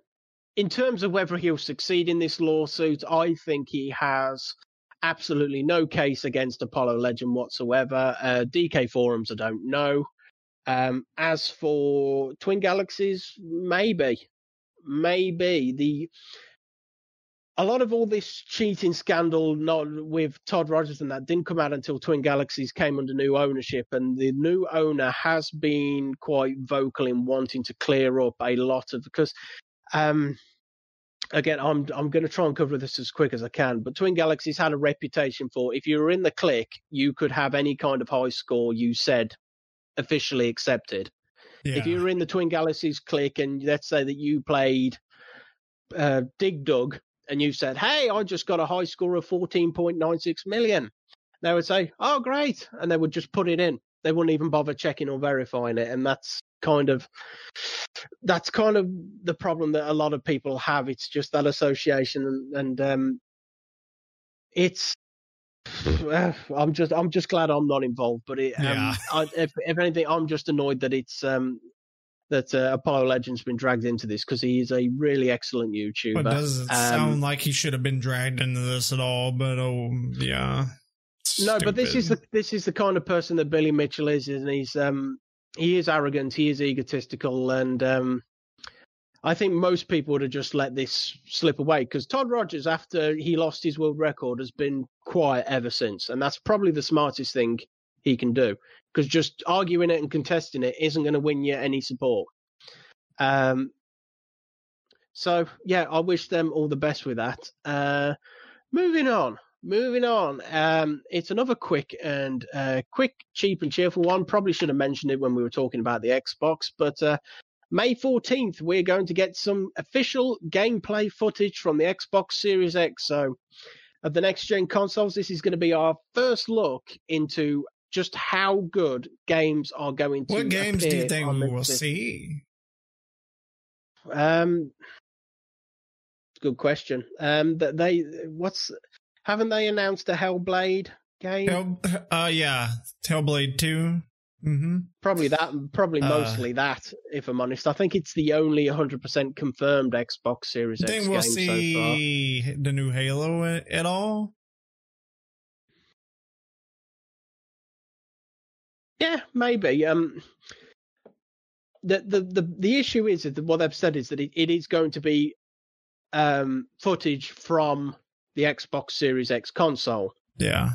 in terms of whether he'll succeed in this lawsuit, I think he has absolutely no case against Apollo Legend whatsoever. Uh, DK forums, I don't know. Um, as for Twin Galaxies, maybe, maybe the a lot of all this cheating scandal not with Todd Rogers and that didn't come out until Twin Galaxies came under new ownership, and the new owner has been quite vocal in wanting to clear up a lot of because. Um, again, I'm I'm going to try and cover this as quick as I can. But Twin Galaxies had a reputation for if you were in the click, you could have any kind of high score you said officially accepted. Yeah. If you were in the Twin Galaxies click, and let's say that you played uh, Dig Dug, and you said, "Hey, I just got a high score of 14.96 million," they would say, "Oh, great," and they would just put it in. They wouldn't even bother checking or verifying it, and that's kind of that's kind of the problem that a lot of people have. It's just that association, and, and um, it's. <sighs> I'm just I'm just glad I'm not involved, but it, um, yeah. I, if if anything, I'm just annoyed that it's um that uh, Apollo Legend's been dragged into this because he is a really excellent YouTuber. But doesn't um, sound like he should have been dragged into this at all. But oh yeah, no. But this is the this is the kind of person that Billy Mitchell is, and he's um he is arrogant, he is egotistical, and um, I think most people would have just let this slip away because Todd Rogers, after he lost his world record, has been quiet ever since, and that's probably the smartest thing he can do because just arguing it and contesting it isn't going to win you any support. Um, So yeah, I wish them all the best with that. Uh, moving on, moving on. Um, it's another quick and uh, quick, cheap and cheerful one. Probably should have mentioned it when we were talking about the Xbox, but uh, May 14th, we're going to get some official gameplay footage from the Xbox Series X. So, of the next gen consoles, this is going to be our first look into just how good games are going to. Be. What games do you think we will see? Um, good question. Um, that they what's haven't they announced a Hellblade game? Hell, uh, yeah, Hellblade 2. Mm-hmm. Probably that. Probably Uh, mostly that. If I'm honest, I think it's the only 100% confirmed Xbox Series X game we'll so far. see the new Halo at all? Yeah, maybe. Um, the the the the issue is that what they've said is that it, it is going to be um footage from the Xbox Series X console. Yeah.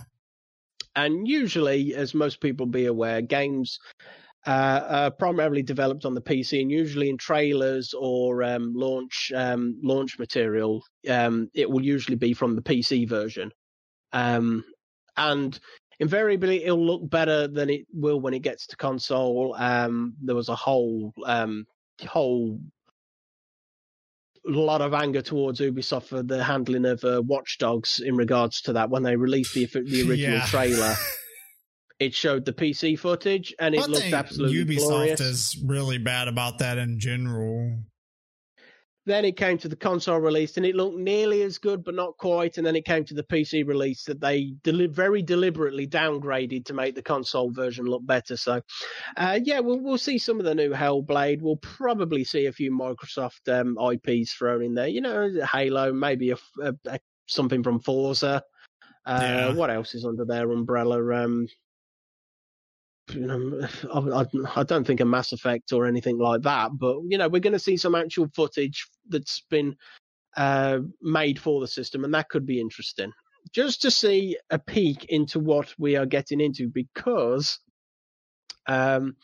And usually, as most people be aware, games uh, are primarily developed on the PC, and usually in trailers or um, launch um, launch material, um, it will usually be from the PC version. Um, and invariably, it'll look better than it will when it gets to console. Um, there was a whole um, whole lot of anger towards Ubisoft for the handling of uh, Watch Dogs in regards to that when they released the the original Yeah. trailer. <laughs> It showed the PC footage and it I looked absolutely Ubisoft glorious. is really bad about that in general. Then it came to the console release and it looked nearly as good, but not quite. And then it came to the PC release that they deli- very deliberately downgraded to make the console version look better. So, uh, yeah, we'll we'll see some of the new Hellblade. We'll probably see a few Microsoft um, IPs thrown in there. You know, Halo, maybe a, a, a something from Forza. Uh, Yeah. What else is under their umbrella? Um, you know, I, I- I don't think a Mass Effect or anything like that, but you know, we're going to see some actual footage that's been uh, made for the system, and that could be interesting. Just to see a peek into what we are getting into, because um,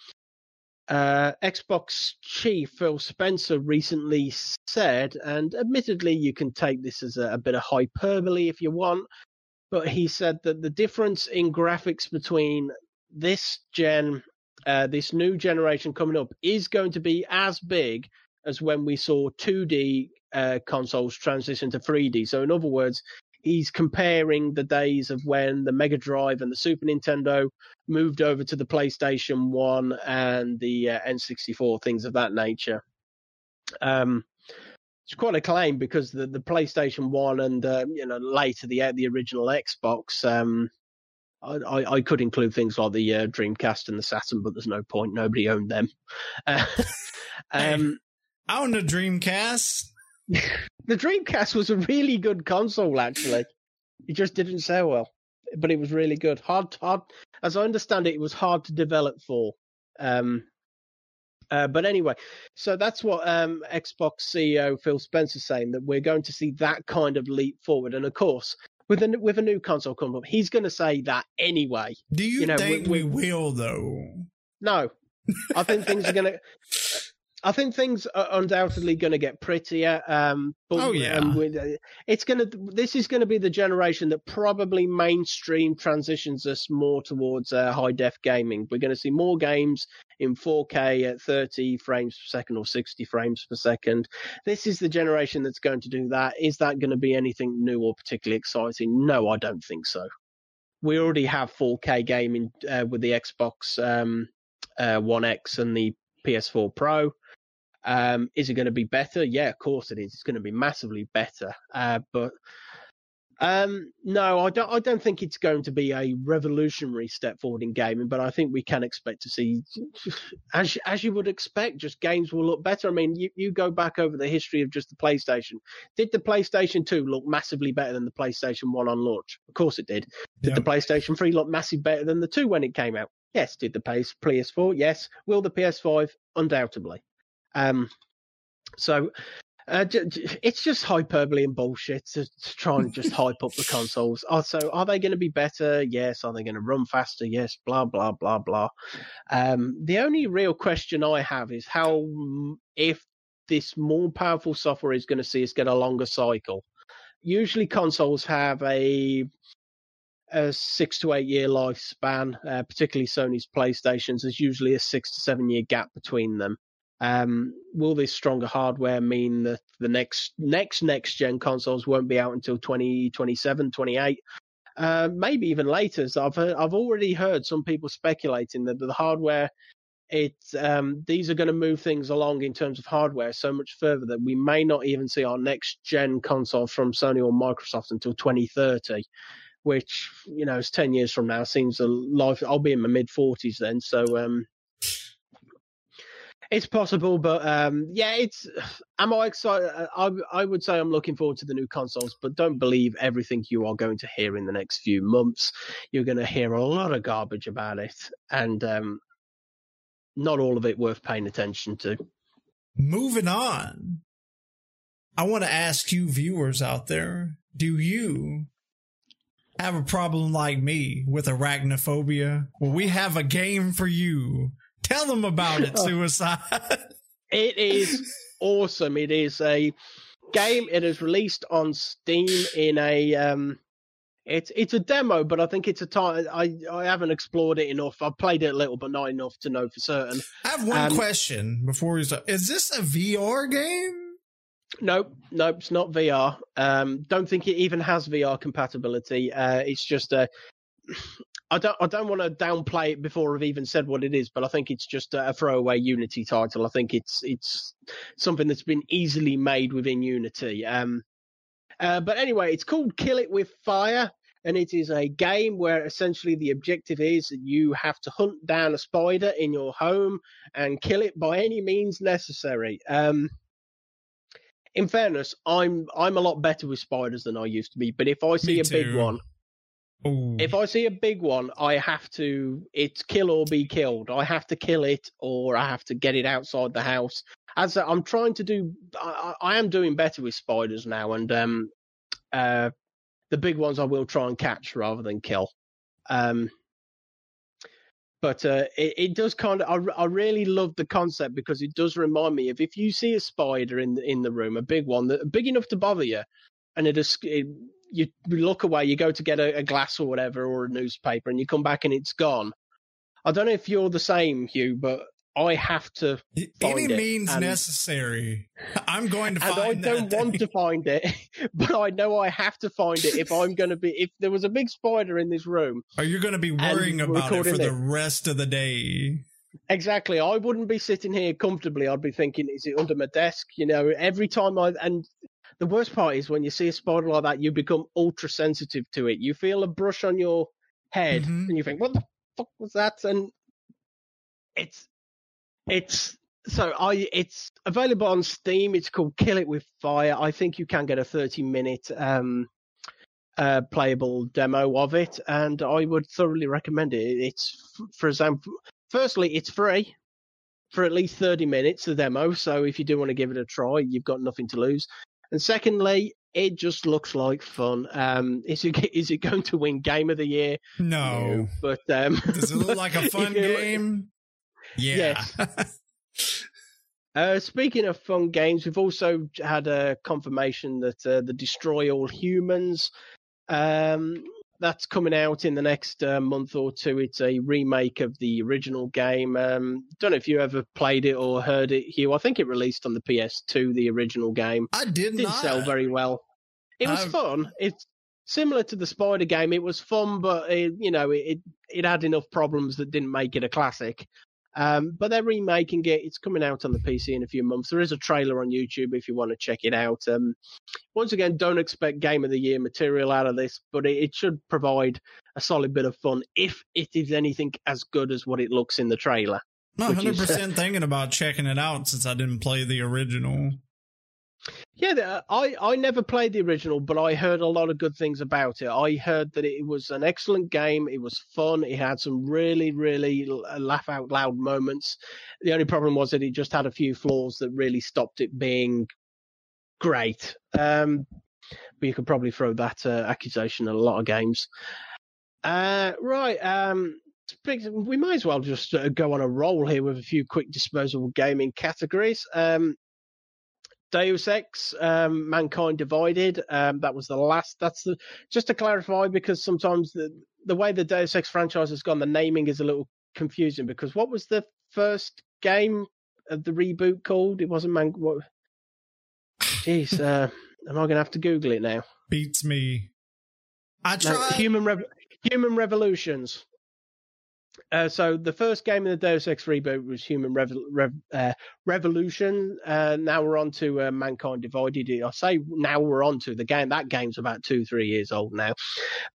uh, Xbox chief Phil Spencer recently said, and admittedly, you can take this as a, a bit of hyperbole if you want, but he said that the difference in graphics between this gen, uh, this new generation coming up, is going to be as big as when we saw 2D uh, consoles transition to 3D. So, in other words, he's comparing the days of when the Mega Drive and the Super Nintendo moved over to the PlayStation 1 and the uh, N64, things of that nature. Um, it's quite a claim because the, the PlayStation 1 and, uh, you know, later the, the original Xbox, um, I, I, could include things like the uh, Dreamcast and the Saturn, but there's no point. Nobody owned them. <laughs> Uh, <laughs> um, I own a Dreamcast. <laughs> the Dreamcast was a really good console, actually. It just didn't sell well, but it was really good. Hard, hard. As I understand it, it was hard to develop for. Um, uh, but anyway, so that's what um, Xbox CEO Phil Spencer saying that we're going to see that kind of leap forward, and of course, with a with a new console coming up, he's going to say that anyway. Do you, You know, think we- we, will though? No, I think things are going <laughs> to. I think things are undoubtedly going to get prettier. Um, but, Oh, yeah. um, with, uh, it's going to. This is going to be the generation that probably mainstream transitions us more towards uh, high def gaming. We're going to see more games in 4K at 30 frames per second or 60 frames per second. This is the generation that's going to do that. Is that going to be anything new or particularly exciting? No, I don't think so. We already have 4K gaming uh, with the Xbox um, uh, One X and the PS4 Pro. Um, is it going to be better? Yeah, of course it is. It's going to be massively better. Uh, but um, no, I don't. I don't think it's going to be a revolutionary step forward in gaming. But I think we can expect to see, as as you would expect, just games will look better. I mean, you, you go back over the history of just the PlayStation. Did the PlayStation 2 look massively better than the PlayStation 1 on launch? Of course it did. Did Yeah. the PlayStation 3 look massively better than the 2 when it came out? Yes. Did the PS- PS4? Yes. Will the PS5? Undoubtedly. Um, so uh, it's just hyperbole and bullshit to, to try and just <laughs> hype up the consoles. Also, are they going to be better? Yes. Are they going to run faster? Yes. Blah blah blah blah. Um, the only real question I have is how, if this more powerful software is going to see us get a longer cycle. Usually, consoles have a a six to eight year lifespan, uh, particularly Sony's PlayStations. There's usually a six to seven year gap between them. Um, will this stronger hardware mean that the next next next gen consoles won't be out until 2027, 28? Uh, maybe even later. So I've I've already heard some people speculating that the hardware it um, these are going to move things along in terms of hardware so much further that we may not even see our next gen console from Sony or Microsoft until 2030 which you know is 10 years from now seems a life I'll be in my mid 40s then so um, it's possible but um, yeah it's <sighs> am I excited I, I would say I'm looking forward to the new consoles but don't believe everything you are going to hear in the next few months you're going to hear a lot of garbage about it and um, not all of it worth paying attention to. Moving on. I want to ask you viewers out there, do you have a problem like me with arachnophobia? Well, we have a game for you. Tell them about it, Suicide. <laughs> it is awesome. It is a game. It is released on Steam in a um, it's it's a demo, but I think it's a time. I I haven't explored it enough. I've played it a little, but not enough to know for certain. I have one um, question before we start. Is this a VR game? Nope, nope, it's not VR. Um, don't think it even has VR compatibility. Uh, it's just a. I don't. I don't want to downplay it before I've even said what it is, but I think it's just a throwaway Unity title. I think it's it's something that's been easily made within Unity. Um, uh, but anyway, it's called Kill It With Fire, and it is a game where essentially the objective is that you have to hunt down a spider in your home and kill it by any means necessary. Um, in fairness, I'm I'm a lot better with spiders than I used to be, but if I see a big one, Ooh. If I see a big one, I have to, it's kill or be killed. I have to kill it or I have to get it outside the house as I'm trying to do, I, I, am doing better with spiders now, and um, uh, the big ones I will try and catch rather than kill. Um, but uh, it, it, does kind of. I, I really love the concept because it does remind me of if you see a spider in the, in the room, a big one, that big enough to bother you, and it. It, you look away, you go to get a, a glass or whatever or a newspaper, and you come back and it's gone. I don't know if you're the same, Hugh, but I have to any means and, necessary. I'm going to <laughs> find it. and I don't want to find it, but I know I have to find it if I'm going to be. If there was a big spider in this room, are you going to be worrying about it for the rest of the day? Exactly. I wouldn't be sitting here comfortably. I'd be thinking, is it under my desk? You know, every time I and the worst part is when you see a spider like that, you become ultra sensitive to it. You feel a brush on your head, mm-hmm. and you think, "What the fuck was that?" And it's it's so I it's available on Steam. It's called Kill It with Fire. I think you can get a 30 minute um, uh, playable demo of it, and I would thoroughly recommend it. It's for example, firstly, it's free for at least 30 minutes the demo. So if you do want to give it a try, you've got nothing to lose. And secondly, it just looks like fun. Um, is it is it going to win Game of the Year? No, but um, does it look like a <laughs> fun game? Yeah. Yes. uh, speaking of fun games, we've also had a confirmation that uh, the Destroy All Humans um, that's coming out in the next uh, month or two. It's a remake of the original game. Um, don't know if you ever played it or heard it, Hugh. I think it released on the PS2, the original game. I did Didn't not. sell very well. It was I've... fun. It's similar to the Spider game. It was fun, but it, you know, it it had enough problems that didn't make it a classic. Um, but they're remaking it. It's coming out on the PC in a few months. There is a trailer on YouTube if you want to check it out. Um, once again, don't expect Game of the Year material out of this, but it, it, should provide a solid bit of fun if it is anything as good as what it looks in the trailer. I'm 100% is, thinking about checking it out since I didn't play the original. Yeah, I, I never played the original, but I heard a lot of good things about it. I heard that it was an excellent game. It was fun. It had some really, really uh, laugh out loud moments. The only problem was that it just had a few flaws that really stopped it being great. Um, but you could probably throw that uh, accusation at a lot of games. Uh, right. Um, we might as well just uh, go on a roll here with a few quick disposable gaming categories. Um, Deus Ex, um, Mankind Divided. Um, that was the last. That's the just to clarify because sometimes the the way the Deus Ex franchise has gone, the naming is a little confusing. Because what was the first game of the reboot called? It wasn't Man. What? Jeez, uh, am I going to have to Google it now? Beats me. I tried. No, Human Rev- Human Revolutions. Uh, so the first game in the Deus Ex reboot was Human Rev- Rev- uh, Revolution. Uh, now we're on to uh, Mankind Divided. I say now we're on to the game. That game's about two, three years old now,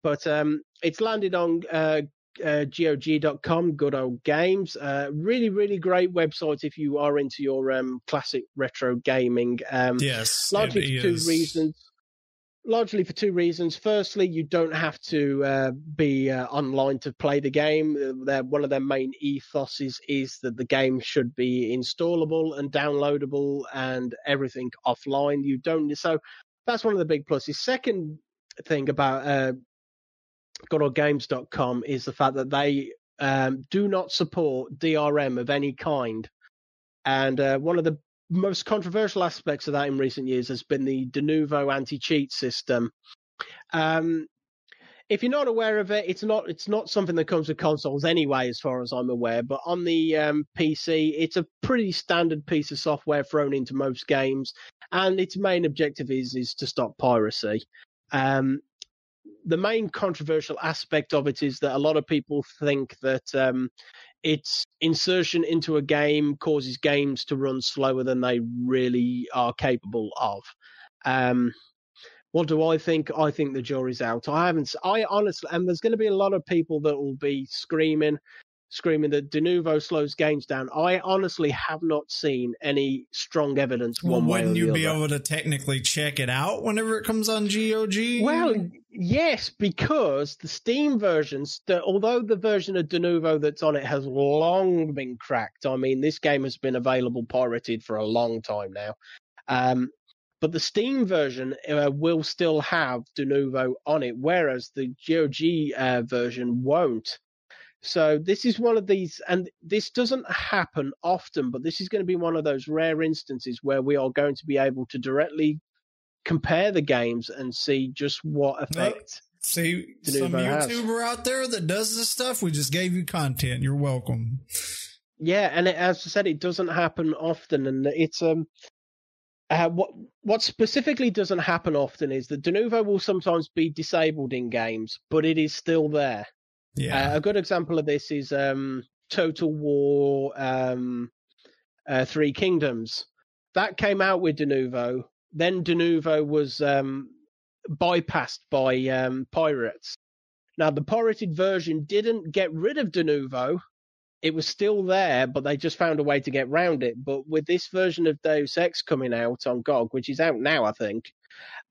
but um, it's landed on uh, uh, GOG.com. Good old games. Uh, really, really great website if you are into your um, classic retro gaming. Um, yes, largely for two reasons largely for two reasons. Firstly, you don't have to uh, be uh, online to play the game. They're, one of their main ethos is that the game should be installable and downloadable and everything offline. You don't, so that's one of the big pluses. Second thing about uh, GoodOldGames.com is the fact that they um, do not support DRM of any kind. And uh, one of the most controversial aspects of that in recent years has been the Denuvo anti-cheat system. Um, if you're not aware of it, it's not it's not something that comes with consoles anyway, as far as I'm aware. But on the um, PC, it's a pretty standard piece of software thrown into most games, and its main objective is is to stop piracy. Um, the main controversial aspect of it is that a lot of people think that um, its insertion into a game causes games to run slower than they really are capable of. Um, what do I think? I think the jury's out. I haven't. I honestly, and there's going to be a lot of people that will be screaming screaming that Denuvo slows games down. I honestly have not seen any strong evidence. Well, wouldn't you be other. able to technically check it out whenever it comes on GOG? Well, yes, because the Steam versions, the, although the version of Denuvo that's on it has long been cracked. I mean, this game has been available pirated for a long time now. Um, but the Steam version uh, will still have Denuvo on it, whereas the GOG uh, version won't. So this is one of these, and this doesn't happen often, but this is going to be one of those rare instances where we are going to be able to directly compare the games and see just what effect. see, some YouTuber has. out there that does this stuff, we just gave you content. You're welcome. Yeah, and it, as I said, it doesn't happen often, and it's um. Uh, what what specifically doesn't happen often is that Denuvo will sometimes be disabled in games, but it is still there. Yeah. Uh, a good example of this is um, Total War um, uh, Three Kingdoms. That came out with Denuvo. Then Denuvo was um, bypassed by um, pirates. Now, the pirated version didn't get rid of Denuvo. It was still there, but they just found a way to get round it. But with this version of Deus Ex coming out on GOG, which is out now, I think,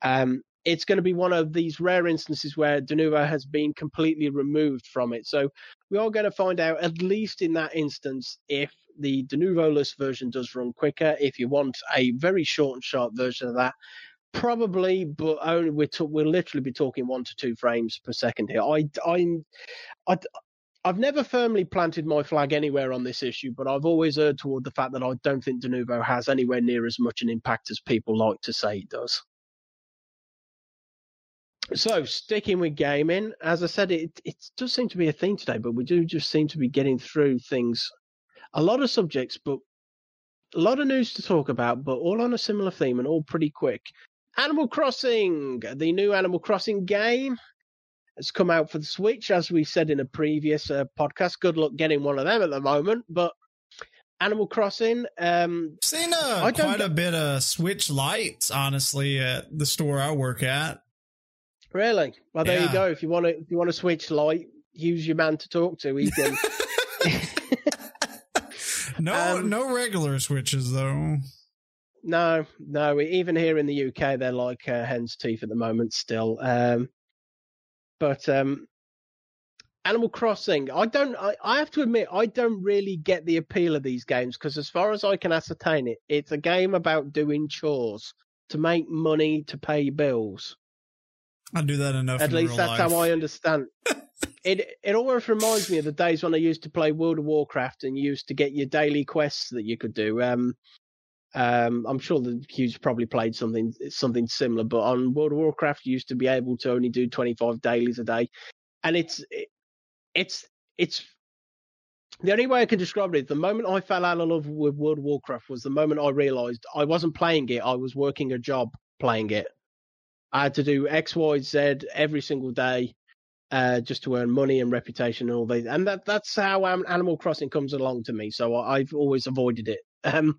um, it's going to be one of these rare instances where Denuvo has been completely removed from it. So we are going to find out, at least in that instance, if the Denuvo-less version does run quicker. If you want a very short and sharp version of that, probably, but only we're to, we'll literally be talking one to two frames per second here. I I I. I've never firmly planted my flag anywhere on this issue, but I've always erred toward the fact that I don't think Denuvo has anywhere near as much an impact as people like to say it does. So, sticking with gaming, as I said, it it does seem to be a theme today, but we do just seem to be getting through things, a lot of subjects, but a lot of news to talk about, but all on a similar theme and all pretty quick. Animal Crossing, the new Animal Crossing game, has come out for the Switch, as we said in a previous uh, podcast. Good luck getting one of them at the moment, but Animal Crossing. Um, Seen a, quite a bit of Switch Lites, honestly, at the store I work at. Really? Well, there Yeah. you go. If you want to, if you want to Switch Lite, use your man to talk to. He can. <laughs> No, Um, no regular switches though. no, no. Even here in the UK, they're like uh, hen's teeth at the moment still. Um, but um, Animal Crossing, I don't. I, I have to admit, I don't really get the appeal of these games because, as far as I can ascertain it, it's a game about doing chores to make money to pay bills. I do that enough. At least that's life. how I understand. <laughs> it it always reminds me of the days when I used to play World of Warcraft and you used to get your daily quests that you could do. Um, Um, I'm sure the Hughes probably played something something similar, but on World of Warcraft, you used to be able to only do 25 dailies a day, and it's it, it's it's the only way I can describe it. the moment I fell out of love with World of Warcraft was the moment I realized I wasn't playing it, I was working a job playing it. I had to do X, Y, Z every single day uh, just to earn money and reputation and all that. And that that's how Animal Crossing comes along to me. So I've always avoided it. <laughs> Um,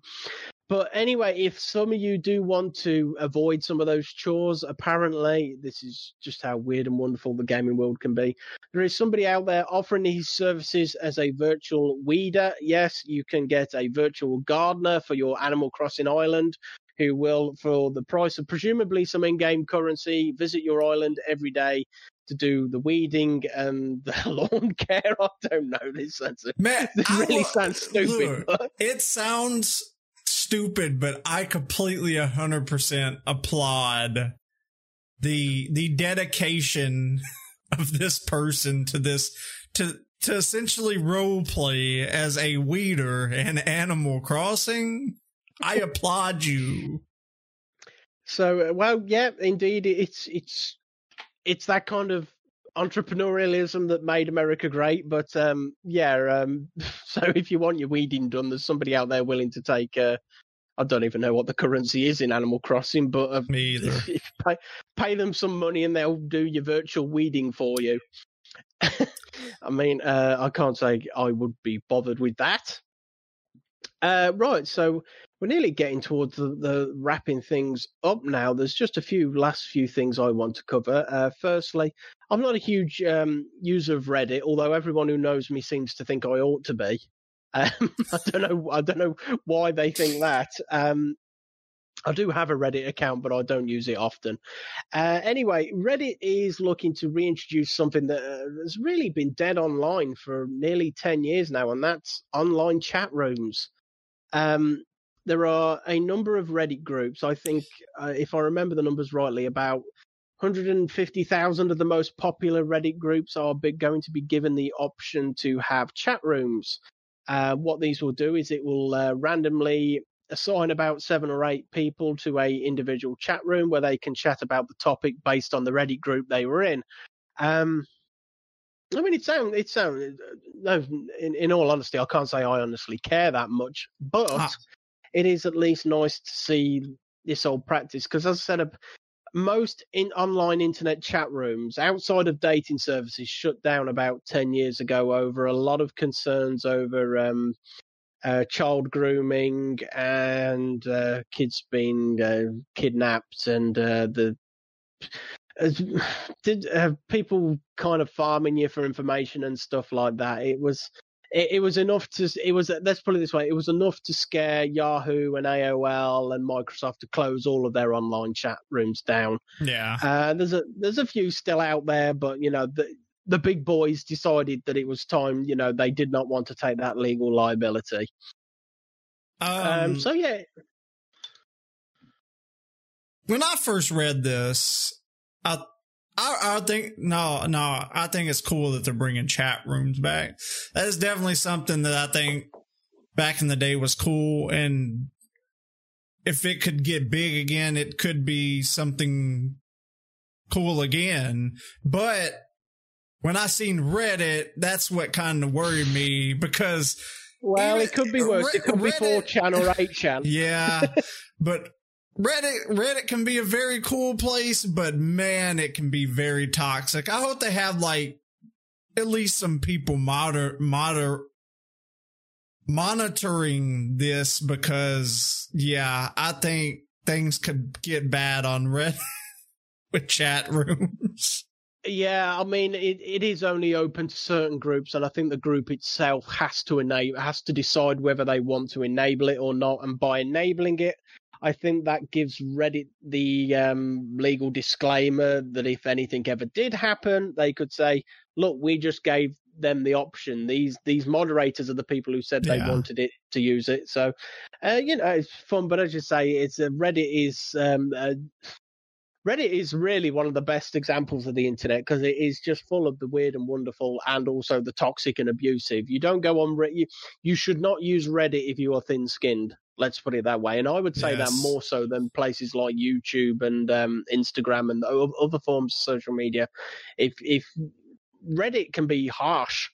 but anyway, if some of you do want to avoid some of those chores, apparently this is just how weird and wonderful the gaming world can be. There is somebody out there offering these services as a virtual weeder. Yes, you can get a virtual gardener for your Animal Crossing island who will, for the price of presumably some in-game currency, visit your island every day to do the weeding and the <laughs> lawn care. I don't know. This sounds, Man, <laughs> this really sounds stupid. Look, it sounds stupid, but I completely 100% applaud the the dedication <laughs> of this person to this to to essentially role play as a weeder in Animal Crossing. I applaud you. So, uh, well, yeah, indeed, it's it's it's that kind of entrepreneurialism that made America great. But um, yeah, um, <laughs> so if you want your weeding done, there's somebody out there willing to take. Uh, I don't even know what the currency is in Animal Crossing, but uh, me either. <laughs> pay, pay them some money and they'll do your virtual weeding for you. <laughs> I mean, uh, I can't say I would be bothered with that. Uh, right, so we're nearly getting towards the, the, wrapping things up now. There's just a few last few things I want to cover. Uh, firstly, I'm not a huge um, user of Reddit, although everyone who knows me seems to think I ought to be. Um, <laughs> I don't know. I don't know why they think that. Um, I do have a Reddit account, but I don't use it often. Uh, anyway, Reddit is looking to reintroduce something that uh, has really been dead online for nearly 10 years now, and that's online chat rooms. Um, there are a number of Reddit groups. I think, uh, if I remember the numbers rightly, about 150,000 of the most popular Reddit groups are going to be given the option to have chat rooms. Uh, what these will do is it will uh, randomly assign about seven or eight people to a individual chat room where they can chat about the topic based on the Reddit group they were in. Um, I mean, it sounds it sounds no. In, in all honesty, I can't say I honestly care that much, but ah it is at least nice to see this old practice because, as I said, most in online internet chat rooms outside of dating services shut down about 10 years ago over a lot of concerns over um, uh, child grooming and uh, kids being uh, kidnapped and uh, the <sighs> did people kind of farming you for information and stuff like that. It was it, it, was enough to it was let's put it this way it was enough to scare Yahoo and AOL and Microsoft to close all of their online chat rooms down. Yeah, uh, there's a there's a few still out there, but you know the the big boys decided that it was time. You know they did not want to take that legal liability. Um, um so yeah. When I first read this, I I, I think no, no. I think it's cool that they're bringing chat rooms back. That is definitely something that I think back in the day was cool, and if it could get big again, it could be something cool again. But when I seen Reddit, that's what kind of worried me because. Well, even, it could be worse. It could Reddit, be 4chan or 8chan. <laughs> Yeah. but Reddit Reddit can be a very cool place, but man, it can be very toxic. I hope they have like at least some people moder moder monitoring this because yeah, I think things could get bad on Reddit <laughs> with chat rooms. Yeah, I mean it, it is only open to certain groups, and I think the group itself has to enable has to decide whether they want to enable it or not. And by enabling it, I think that gives Reddit the um, legal disclaimer that if anything ever did happen, they could say, "Look, we just gave them the option. These these moderators are the people who said they yeah. wanted it to use it." So, uh, you know, it's fun. But as you say, it's uh, Reddit is um, uh, Reddit is really one of the best examples of the internet because it is just full of the weird and wonderful and also the toxic and abusive. You don't go on Reddit. You, you should not use Reddit if you are thin skinned Let's put it that way. And I would say Yes. that more so than places like YouTube and um, Instagram and other forms of social media. If if Reddit can be harsh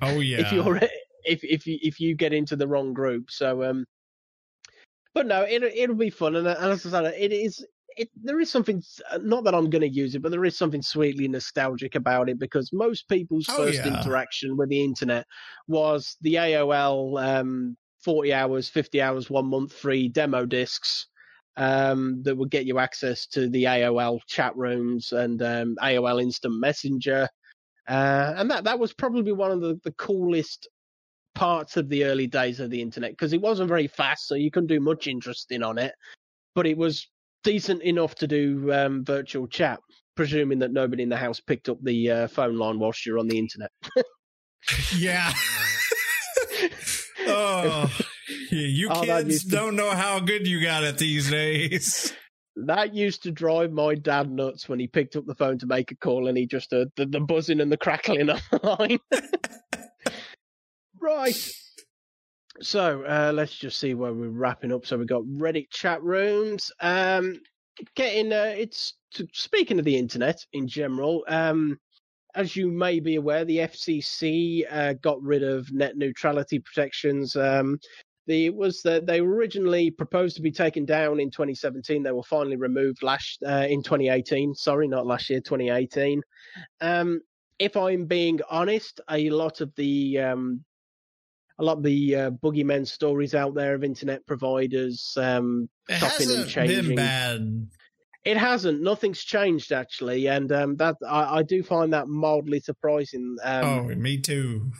Oh <laughs> yeah. if you're if if you if you get into the wrong group. So um, but no, it it'll be fun, and, and as I said, it is. It, there is something, not that I'm going to use it, but there is something sweetly nostalgic about it because most people's Oh, first yeah. interaction with the internet was the AOL um, 40 hours, 50 hours, one month free demo discs um, that would get you access to the AOL chat rooms and um, AOL Instant Messenger. Uh, and that, that was probably one of the, the coolest parts of the early days of the internet because it wasn't very fast, so you couldn't do much interesting on it, but it was decent enough to do um, virtual chat, presuming that nobody in the house picked up the uh, phone line whilst you're on the internet. <laughs> <laughs> Yeah. <laughs> oh, yeah, you <laughs> Oh, kids don't know how good you got it these days. <laughs> That used to drive my dad nuts when he picked up the phone to make a call and he just heard the, the buzzing and the crackling <laughs> on the line. right. So uh, let's just see where we're wrapping up. So we've got Reddit chat rooms. Um, getting uh, it's to, speaking of the internet in general. Um, as you may be aware, the FCC uh, got rid of net neutrality protections. Um, the it was that they were originally proposed to be taken down in 2017. They were finally removed last uh, in 2018. Sorry, not last year, 2018. Um, if I'm being honest, a lot of the um, a lot of the uh, boogeymen stories out there of internet providers um, It chopping and hasn't been changing. bad. It hasn't. Nothing's changed actually, and um, that I, I do find that mildly surprising. Um, oh, me too.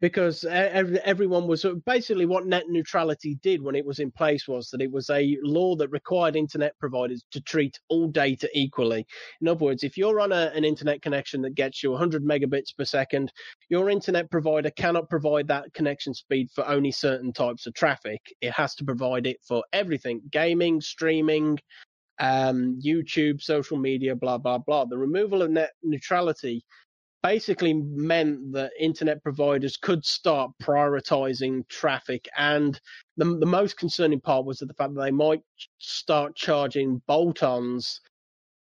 because every, everyone was basically what net neutrality did when it was in place was that it was a law that required internet providers to treat all data equally. In other words, if you're on a, an internet connection that gets you 100 megabits per second, your internet provider cannot provide that connection speed for only certain types of traffic. It has to provide it for everything gaming, streaming, um, YouTube, social media, blah, blah, blah. The removal of net neutrality basically meant that internet providers could start prioritizing traffic. And the, the most concerning part was that the fact that they might start charging bolt ons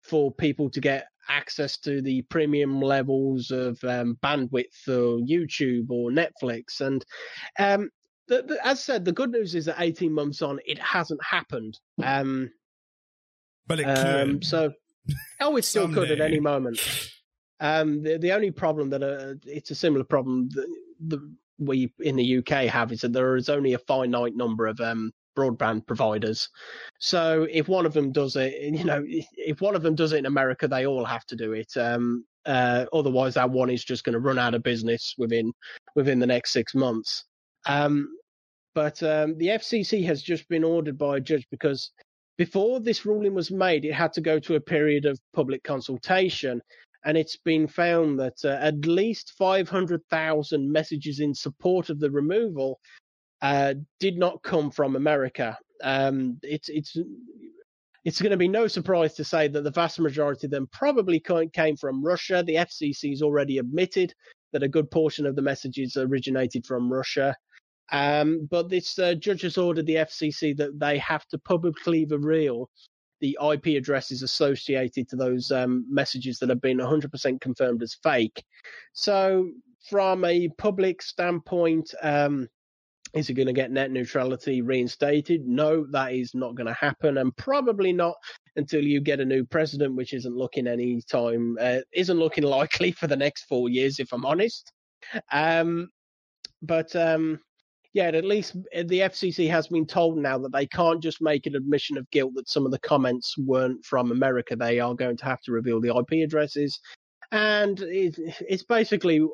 for people to get access to the premium levels of um, bandwidth for YouTube or Netflix. And um, the, the, as said, the good news is that 18 months on, it hasn't happened. Um, But it um, could. so, oh, it still could at any moment. Um, the the only problem that uh, it's a similar problem that the, we in the UK have is that there is only a finite number of um, broadband providers. So if one of them does it, <laughs> you know, if one of them does it in America, they all have to do it. Um, uh, otherwise, that one is just going to run out of business within within the next six months. Um, but um, the FCC has just been ordered by a judge because before this ruling was made, it had to go to a period of public consultation. And it's been found that uh, at least 500,000 messages in support of the removal uh, did not come from America. Um, it's it's it's going to be no surprise to say that the vast majority of them probably came from Russia. The FCC has already admitted that a good portion of the messages originated from Russia. Um, but this uh, judge has ordered the FCC that they have to publicly reveal the IP addresses associated to those um, messages that have been 100% confirmed as fake. So, from a public standpoint, um, is it going to get net neutrality reinstated? No, that is not going to happen, and probably not until you get a new president, which isn't looking any time, uh, isn't looking <laughs> likely for the next four years, if I'm honest. Um, but um, yeah, at least the FCC has been told now that they can't just make an admission of guilt that some of the comments weren't from America. They are going to have to reveal the IP addresses. And it, it's basically,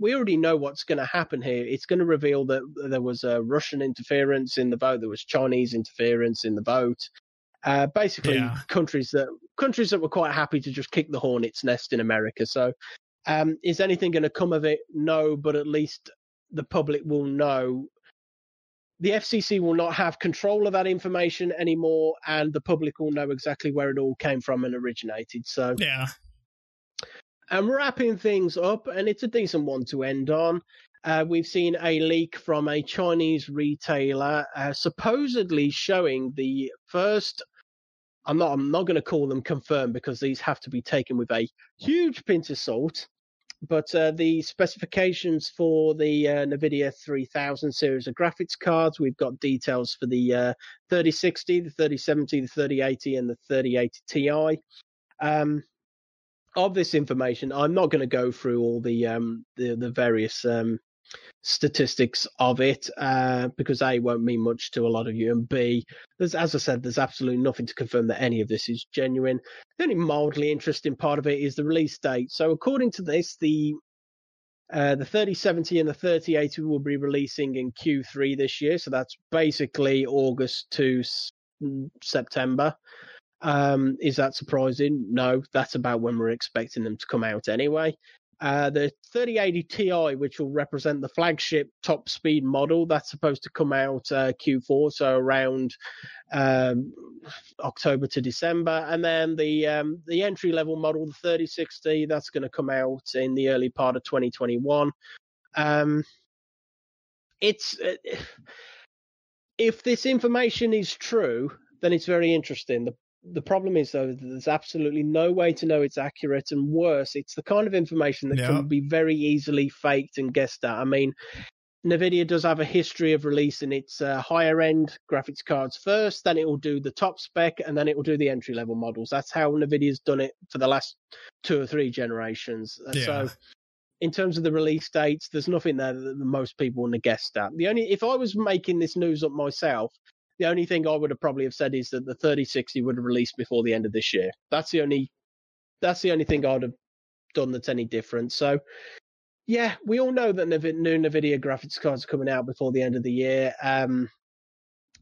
we already know what's going to happen here. It's going to reveal that there was a Russian interference in the vote, there was Chinese interference in the vote. Uh, basically, Yeah. countries that countries that were quite happy to just kick the hornet's nest in America. So, um, is anything going to come of it? No, but at least the public will know the FCC will not have control of that information anymore, and the public will know exactly where it all came from and originated. So, yeah. and wrapping things up, and it's a decent one to end on. Uh, we've seen a leak from a Chinese retailer, uh, supposedly showing the first. I'm not. I'm not going to call them confirmed because these have to be taken with a huge pinch of salt. But uh, the specifications for the uh, NVIDIA 3000 series of graphics cards, we've got details for the uh, 3060, the 3070, the 3080, and the 3080 Ti. Um, of this information, I'm not going to go through all the um, the, the various um, statistics of it uh, because A won't mean much to a lot of you, and B, there's as I said, there's absolutely nothing to confirm that any of this is genuine. The only mildly interesting part of it is the release date. So according to this, the uh, the 3070 and the 3080 will be releasing in Q3 this year, so that's basically August to mm, September. Um, is that surprising? No, that's about when we're expecting them to come out anyway. Uh, the 3080 Ti, which will represent the flagship top speed model, that's supposed to come out uh, Q4, so around um, October to December, and then the um, the entry level model, the 3060, that's going to come out in the early part of 2021. Um, it's uh, if this information is true, then it's very interesting. The the problem is though there's absolutely no way to know it's accurate and worse it's the kind of information that can be very easily faked and guessed at. I mean nvidia does have a history of releasing its uh, higher end graphics cards first then it will do the top spec and then it will do the entry level models. That's how nvidia's done it for the last two or three generations. Uh, yeah. so in terms of the release dates there's nothing there that most people want to guess at. The only if i was making this news up myself the only thing I would have probably have said is that the 3060 would have released before the end of this year. That's the only that's the only thing I'd have done that's any different. So yeah, we all know that new NVIDIA graphics cards are coming out before the end of the year. Um,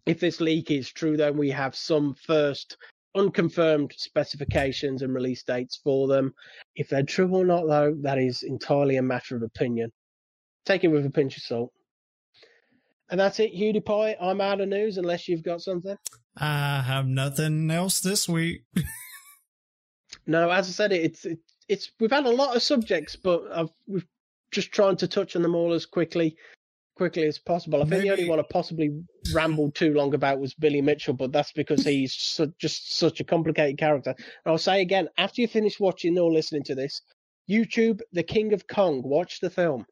if this leak is true, then we have some first unconfirmed specifications and release dates for them. If they're true or not, though, that is entirely a matter of opinion. Take it with a pinch of salt. And that's it, PewDiePie. I'm out of news unless you've got something. I have nothing else this week. <laughs> no, as I said, it's it, it's we've had a lot of subjects, but I've we've just trying to touch on them all as quickly quickly as possible. I think Maybe. the only one I possibly rambled too long about was Billy Mitchell, but that's because he's su- just such a complicated character. And I'll say again, after you finish watching or listening to this, YouTube, The King of Kong, watch the film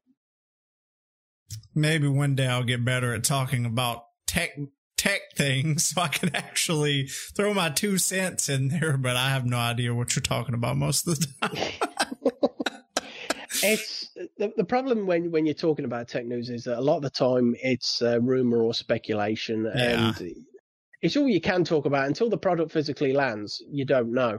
maybe one day I'll get better at talking about tech tech things <laughs> so I can actually throw my two cents in there, but I have no idea what you're talking about most of the time. <laughs> it's the, the problem when when you're talking about tech news is that a lot of the time it's uh, rumor or speculation yeah. and it's all you can talk about until the product physically lands you don't know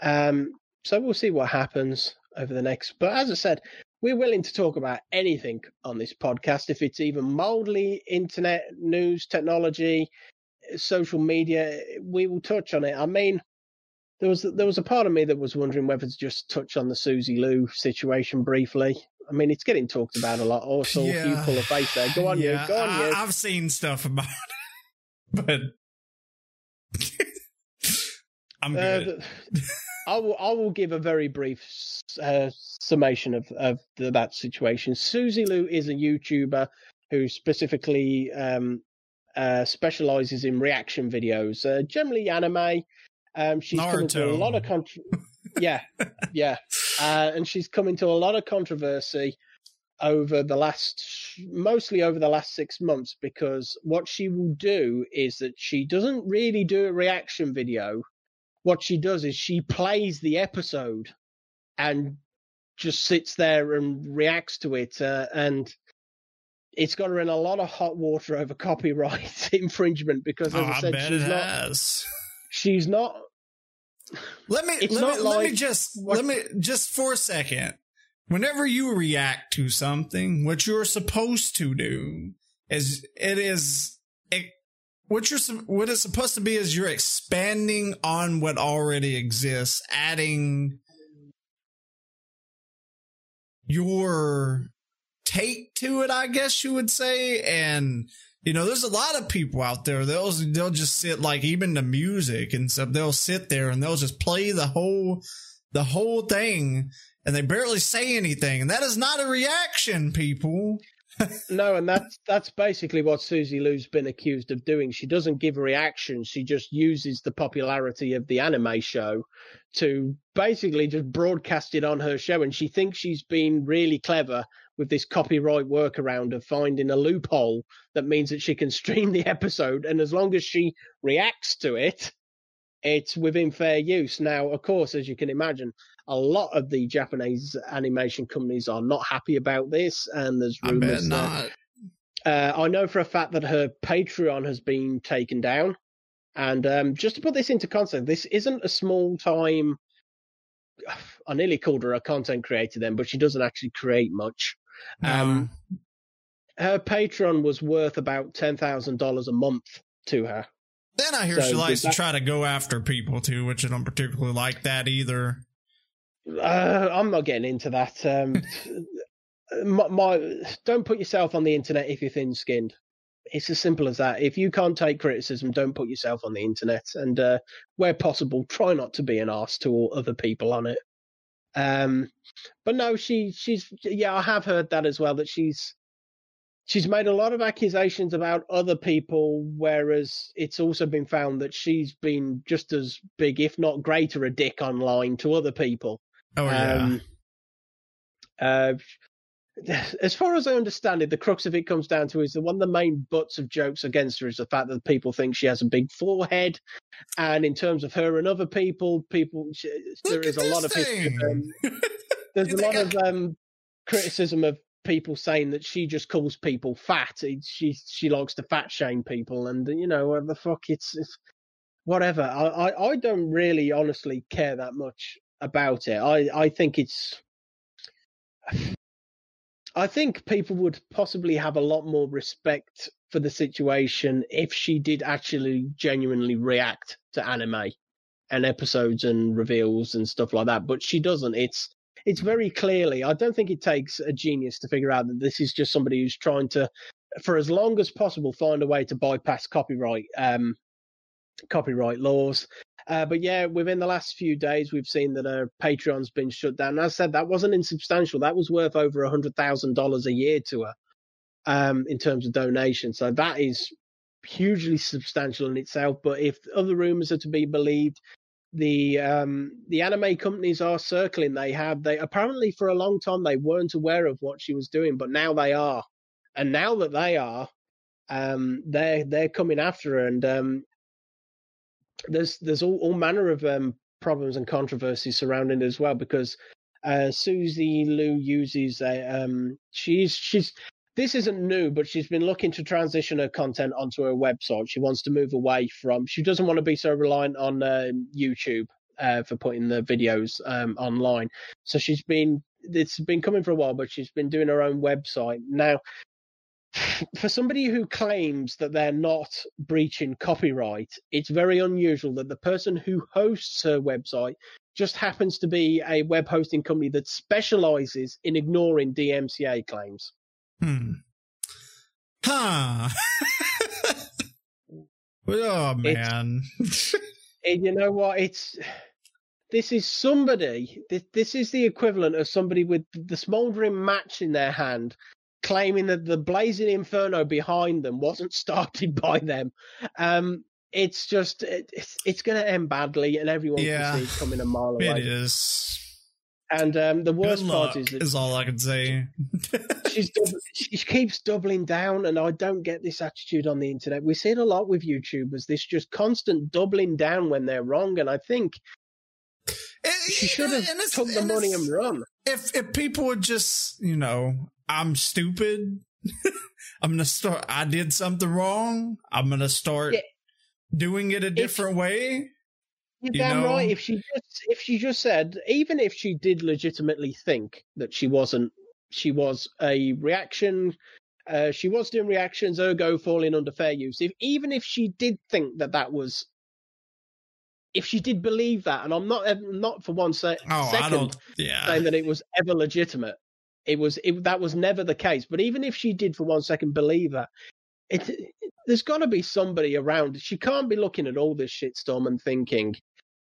um, so we'll see what happens over the next but as i said we're willing to talk about anything on this podcast if it's even mildly internet news technology social media we will touch on it i mean there was there was a part of me that was wondering whether to just touch on the Suzy Lu situation briefly. I mean, it's getting talked about a lot. Also, yeah. you pull a face there. Go on, yeah. you. Go on, I, you. I've seen stuff about it, <laughs> but I'm uh, good. Uh, <laughs> I will. I will give a very brief uh, summation of of the, that situation. Suzy Lu is a YouTuber who specifically um, uh, specializes in reaction videos, uh, generally anime. Um, she's Naruto. to a lot of con- yeah, yeah, uh, and she's coming to a lot of controversy over the last, mostly over the last six months, because what she will do is that she doesn't really do a reaction video what she does is she plays the episode and just sits there and reacts to it, uh, and it's got her in a lot of hot water over copyright <laughs> infringement because, as oh, I said, I she's not. Has. She's not. Let me let me, like, let me just what, let me just for a second. Whenever you react to something, what you're supposed to do is it is what you're what it's supposed to be is you're expanding on what already exists, adding your take to it, I guess you would say. And you know, there's a lot of people out there. They'll they'll just sit like even the music and stuff. They'll sit there and they'll just play the whole the whole thing, and they barely say anything. And that is not a reaction, people. No, and that's that's basically what Suzy Lu's been accused of doing. She doesn't give reactions; she just uses the popularity of the anime show to basically just broadcast it on her show. And she thinks she's been really clever with this copyright workaround of finding a loophole that means that she can <laughs> stream the episode, and as long as she reacts to it, it's within fair use. Now, of course, as you can imagine, a lot of the Japanese animation companies are not happy about this, and there's rumors. I not. Uh, I know for a fact that her Patreon has been taken down, and um, just to put this into context, this isn't a small time. <sighs> I nearly called her a content creator then, but she doesn't actually create much. Um, her Patreon was worth about ten thousand dollars a month to her. Then I hear so she likes to try to go after people too, which I don't particularly like that either. Uh, I'm not getting into that. Um, <laughs> my, my, don't put yourself on the internet if you're thin-skinned. It's as simple as that. If you can't take criticism, don't put yourself on the internet. And uh, where possible, try not to be an ass to all other people on it. Um, but no, she she's yeah, I have heard that as well. That she's she's made a lot of accusations about other people, whereas it's also been found that she's been just as big, if not greater, a dick online to other people. Oh yeah. Um, uh, <sighs> as far as I understand it, the crux of it comes down to is that one of the main butts of jokes against her is the fact that people think she has a big forehead, and in terms of her and other people, people she, there is a lot of um, <laughs> there's a lot of um, criticism of people saying that she just calls people fat. She she likes to fat shame people, and you know what the fuck it's, it's whatever. I, I I don't really honestly care that much about it. I I think it's. I think people would possibly have a lot more respect for the situation if she did actually genuinely react to anime and episodes and reveals and stuff like that. But she doesn't. It's it's very clearly. I don't think it takes a genius to figure out that this is just somebody who's trying to, for as long as possible, find a way to bypass copyright um, copyright laws uh, but yeah, within the last few days, we've seen that uh, Patreon's been shut down. As I said, that wasn't insubstantial. That was worth over a hundred thousand dollars a year to her um, in terms of donation. So that is hugely substantial in itself. But if other rumors are to be believed, the um, the anime companies are circling. They have they apparently for a long time they weren't aware of what she was doing, but now they are. And now that they are, um, they're they're coming after her. And um, there's there's all, all manner of um, problems and controversies surrounding it as well because uh, Suzy Lu uses a um, she's she's this isn't new, but she's been looking to transition her content onto her website. She wants to move away from. She doesn't want to be so reliant on uh, YouTube uh, for putting the videos um, online. So she's been. It's been coming for a while, but she's been doing her own website now <sighs> for somebody who claims that they're not breaching copyright, it's very unusual that the person who hosts her website just happens to be a web hosting company that specializes in ignoring DMCA claims. Hmm. Huh. <laughs> oh man. <laughs> It, you know what? It's this is somebody. This, this is the equivalent of somebody with the smouldering match in their hand claiming that the blazing inferno behind them wasn't started <laughs> by them. Um, it's just it, it's it's going to end badly, and everyone yeah, can see it coming a mile away. It is. And um, the worst part is that is all I can say. <laughs> she's she keeps doubling down, and I don't get this attitude on the internet. We see it a lot with YouTubers. This just constant doubling down when they're wrong, and I think it, she should have took the money and run. If if people would just you know I'm stupid. <laughs> I'm gonna start. I did something wrong. I'm gonna start yeah. doing it a different if, way. You're you damn know? right. If she just if she just said, even if she did legitimately think that she wasn't, she was a reaction. Uh, she was doing reactions, ergo falling under fair use. If even if she did think that that was, if she did believe that, and I'm not not for one se- oh, second yeah. saying that it was ever legitimate, it was it, that was never the case. But even if she did for one second believe that, it, it there's got to be somebody around. She can't be looking at all this shitstorm and thinking,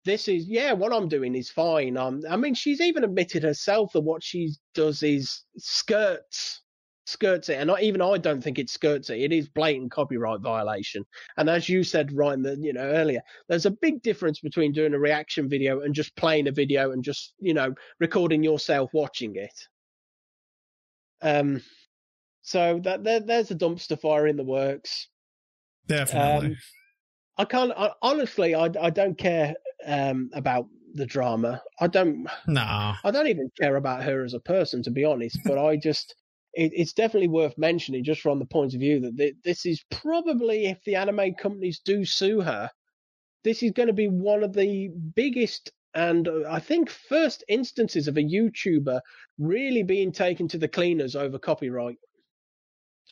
"This is yeah, what I'm doing is fine." Um, I mean, she's even admitted herself that what she does is skirts skirts it, and not even I don't think it skirts it. It is blatant copyright violation. And as you said, Ryan, that you know earlier, there's a big difference between doing a reaction video and just playing a video and just you know recording yourself watching it. Um, so that there, there's a dumpster fire in the works. Definitely. Um, I can't I, honestly. I I don't care um, about the drama. I don't. no. I don't even care about her as a person, to be honest. But I just, it, it's definitely worth mentioning, just from the point of view that th- this is probably, if the anime companies do sue her, this is going to be one of the biggest and uh, I think first instances of a YouTuber really being taken to the cleaners over copyright.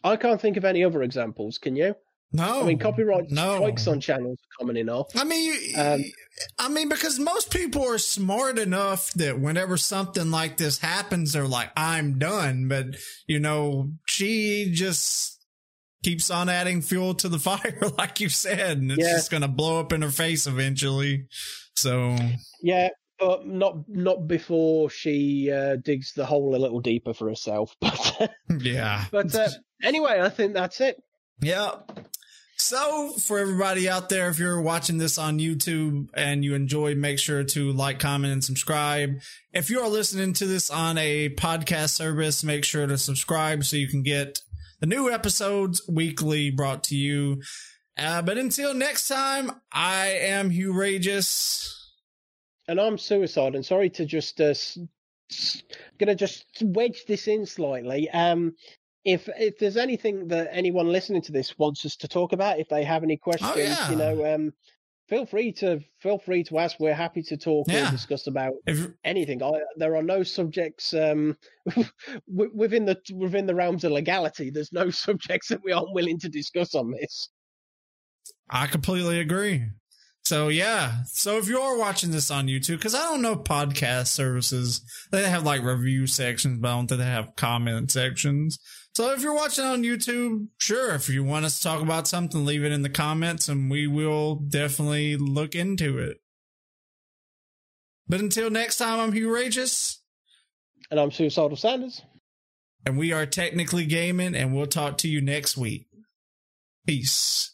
I can't think of any other examples. Can you? No. I mean, copyright no. strikes on channels are common enough. I mean, Um, I mean, because most people are smart enough that whenever something like this happens, they're like, I'm done. But, you know, she just keeps on adding fuel to the <laughs> fire, like you said, and it's Yeah. just going to blow up in her face eventually. So, Yeah, but not not before she uh, digs the hole a little deeper for herself. <laughs> But <laughs> yeah. but uh, anyway, I think that's it. Yeah. So, for everybody out there, if you're watching this on YouTube and you enjoy, make sure to like, comment, and subscribe. If you are listening to this on a podcast service, make sure to subscribe so you can get the new episodes weekly brought to you. Uh, but until next time, I am Hugh Rageous. And I'm suicide. And sorry to just uh, s- s- gonna just wedge this in slightly. Um, if if there's anything that anyone listening to this wants us to talk about, if they have any questions, Oh, yeah. you know, um, feel free to feel free to ask. We're happy to talk Yeah. or discuss about If anything. I, there are no subjects um, <laughs> within the within the realms of legality. There's no <laughs> subjects that we aren't willing to discuss on this. I completely agree. So yeah, so if you are watching this on YouTube, because I don't know podcast services, they have like review sections, but I don't think they have comment sections. So if you're watching on YouTube, sure, if you want us to talk about something, leave it in the comments, and we will definitely look into it. But until next time, I'm Hugh Rageous, And I'm Suicidal Sanders. and we are technically gaming, and we'll talk to you next week. Peace.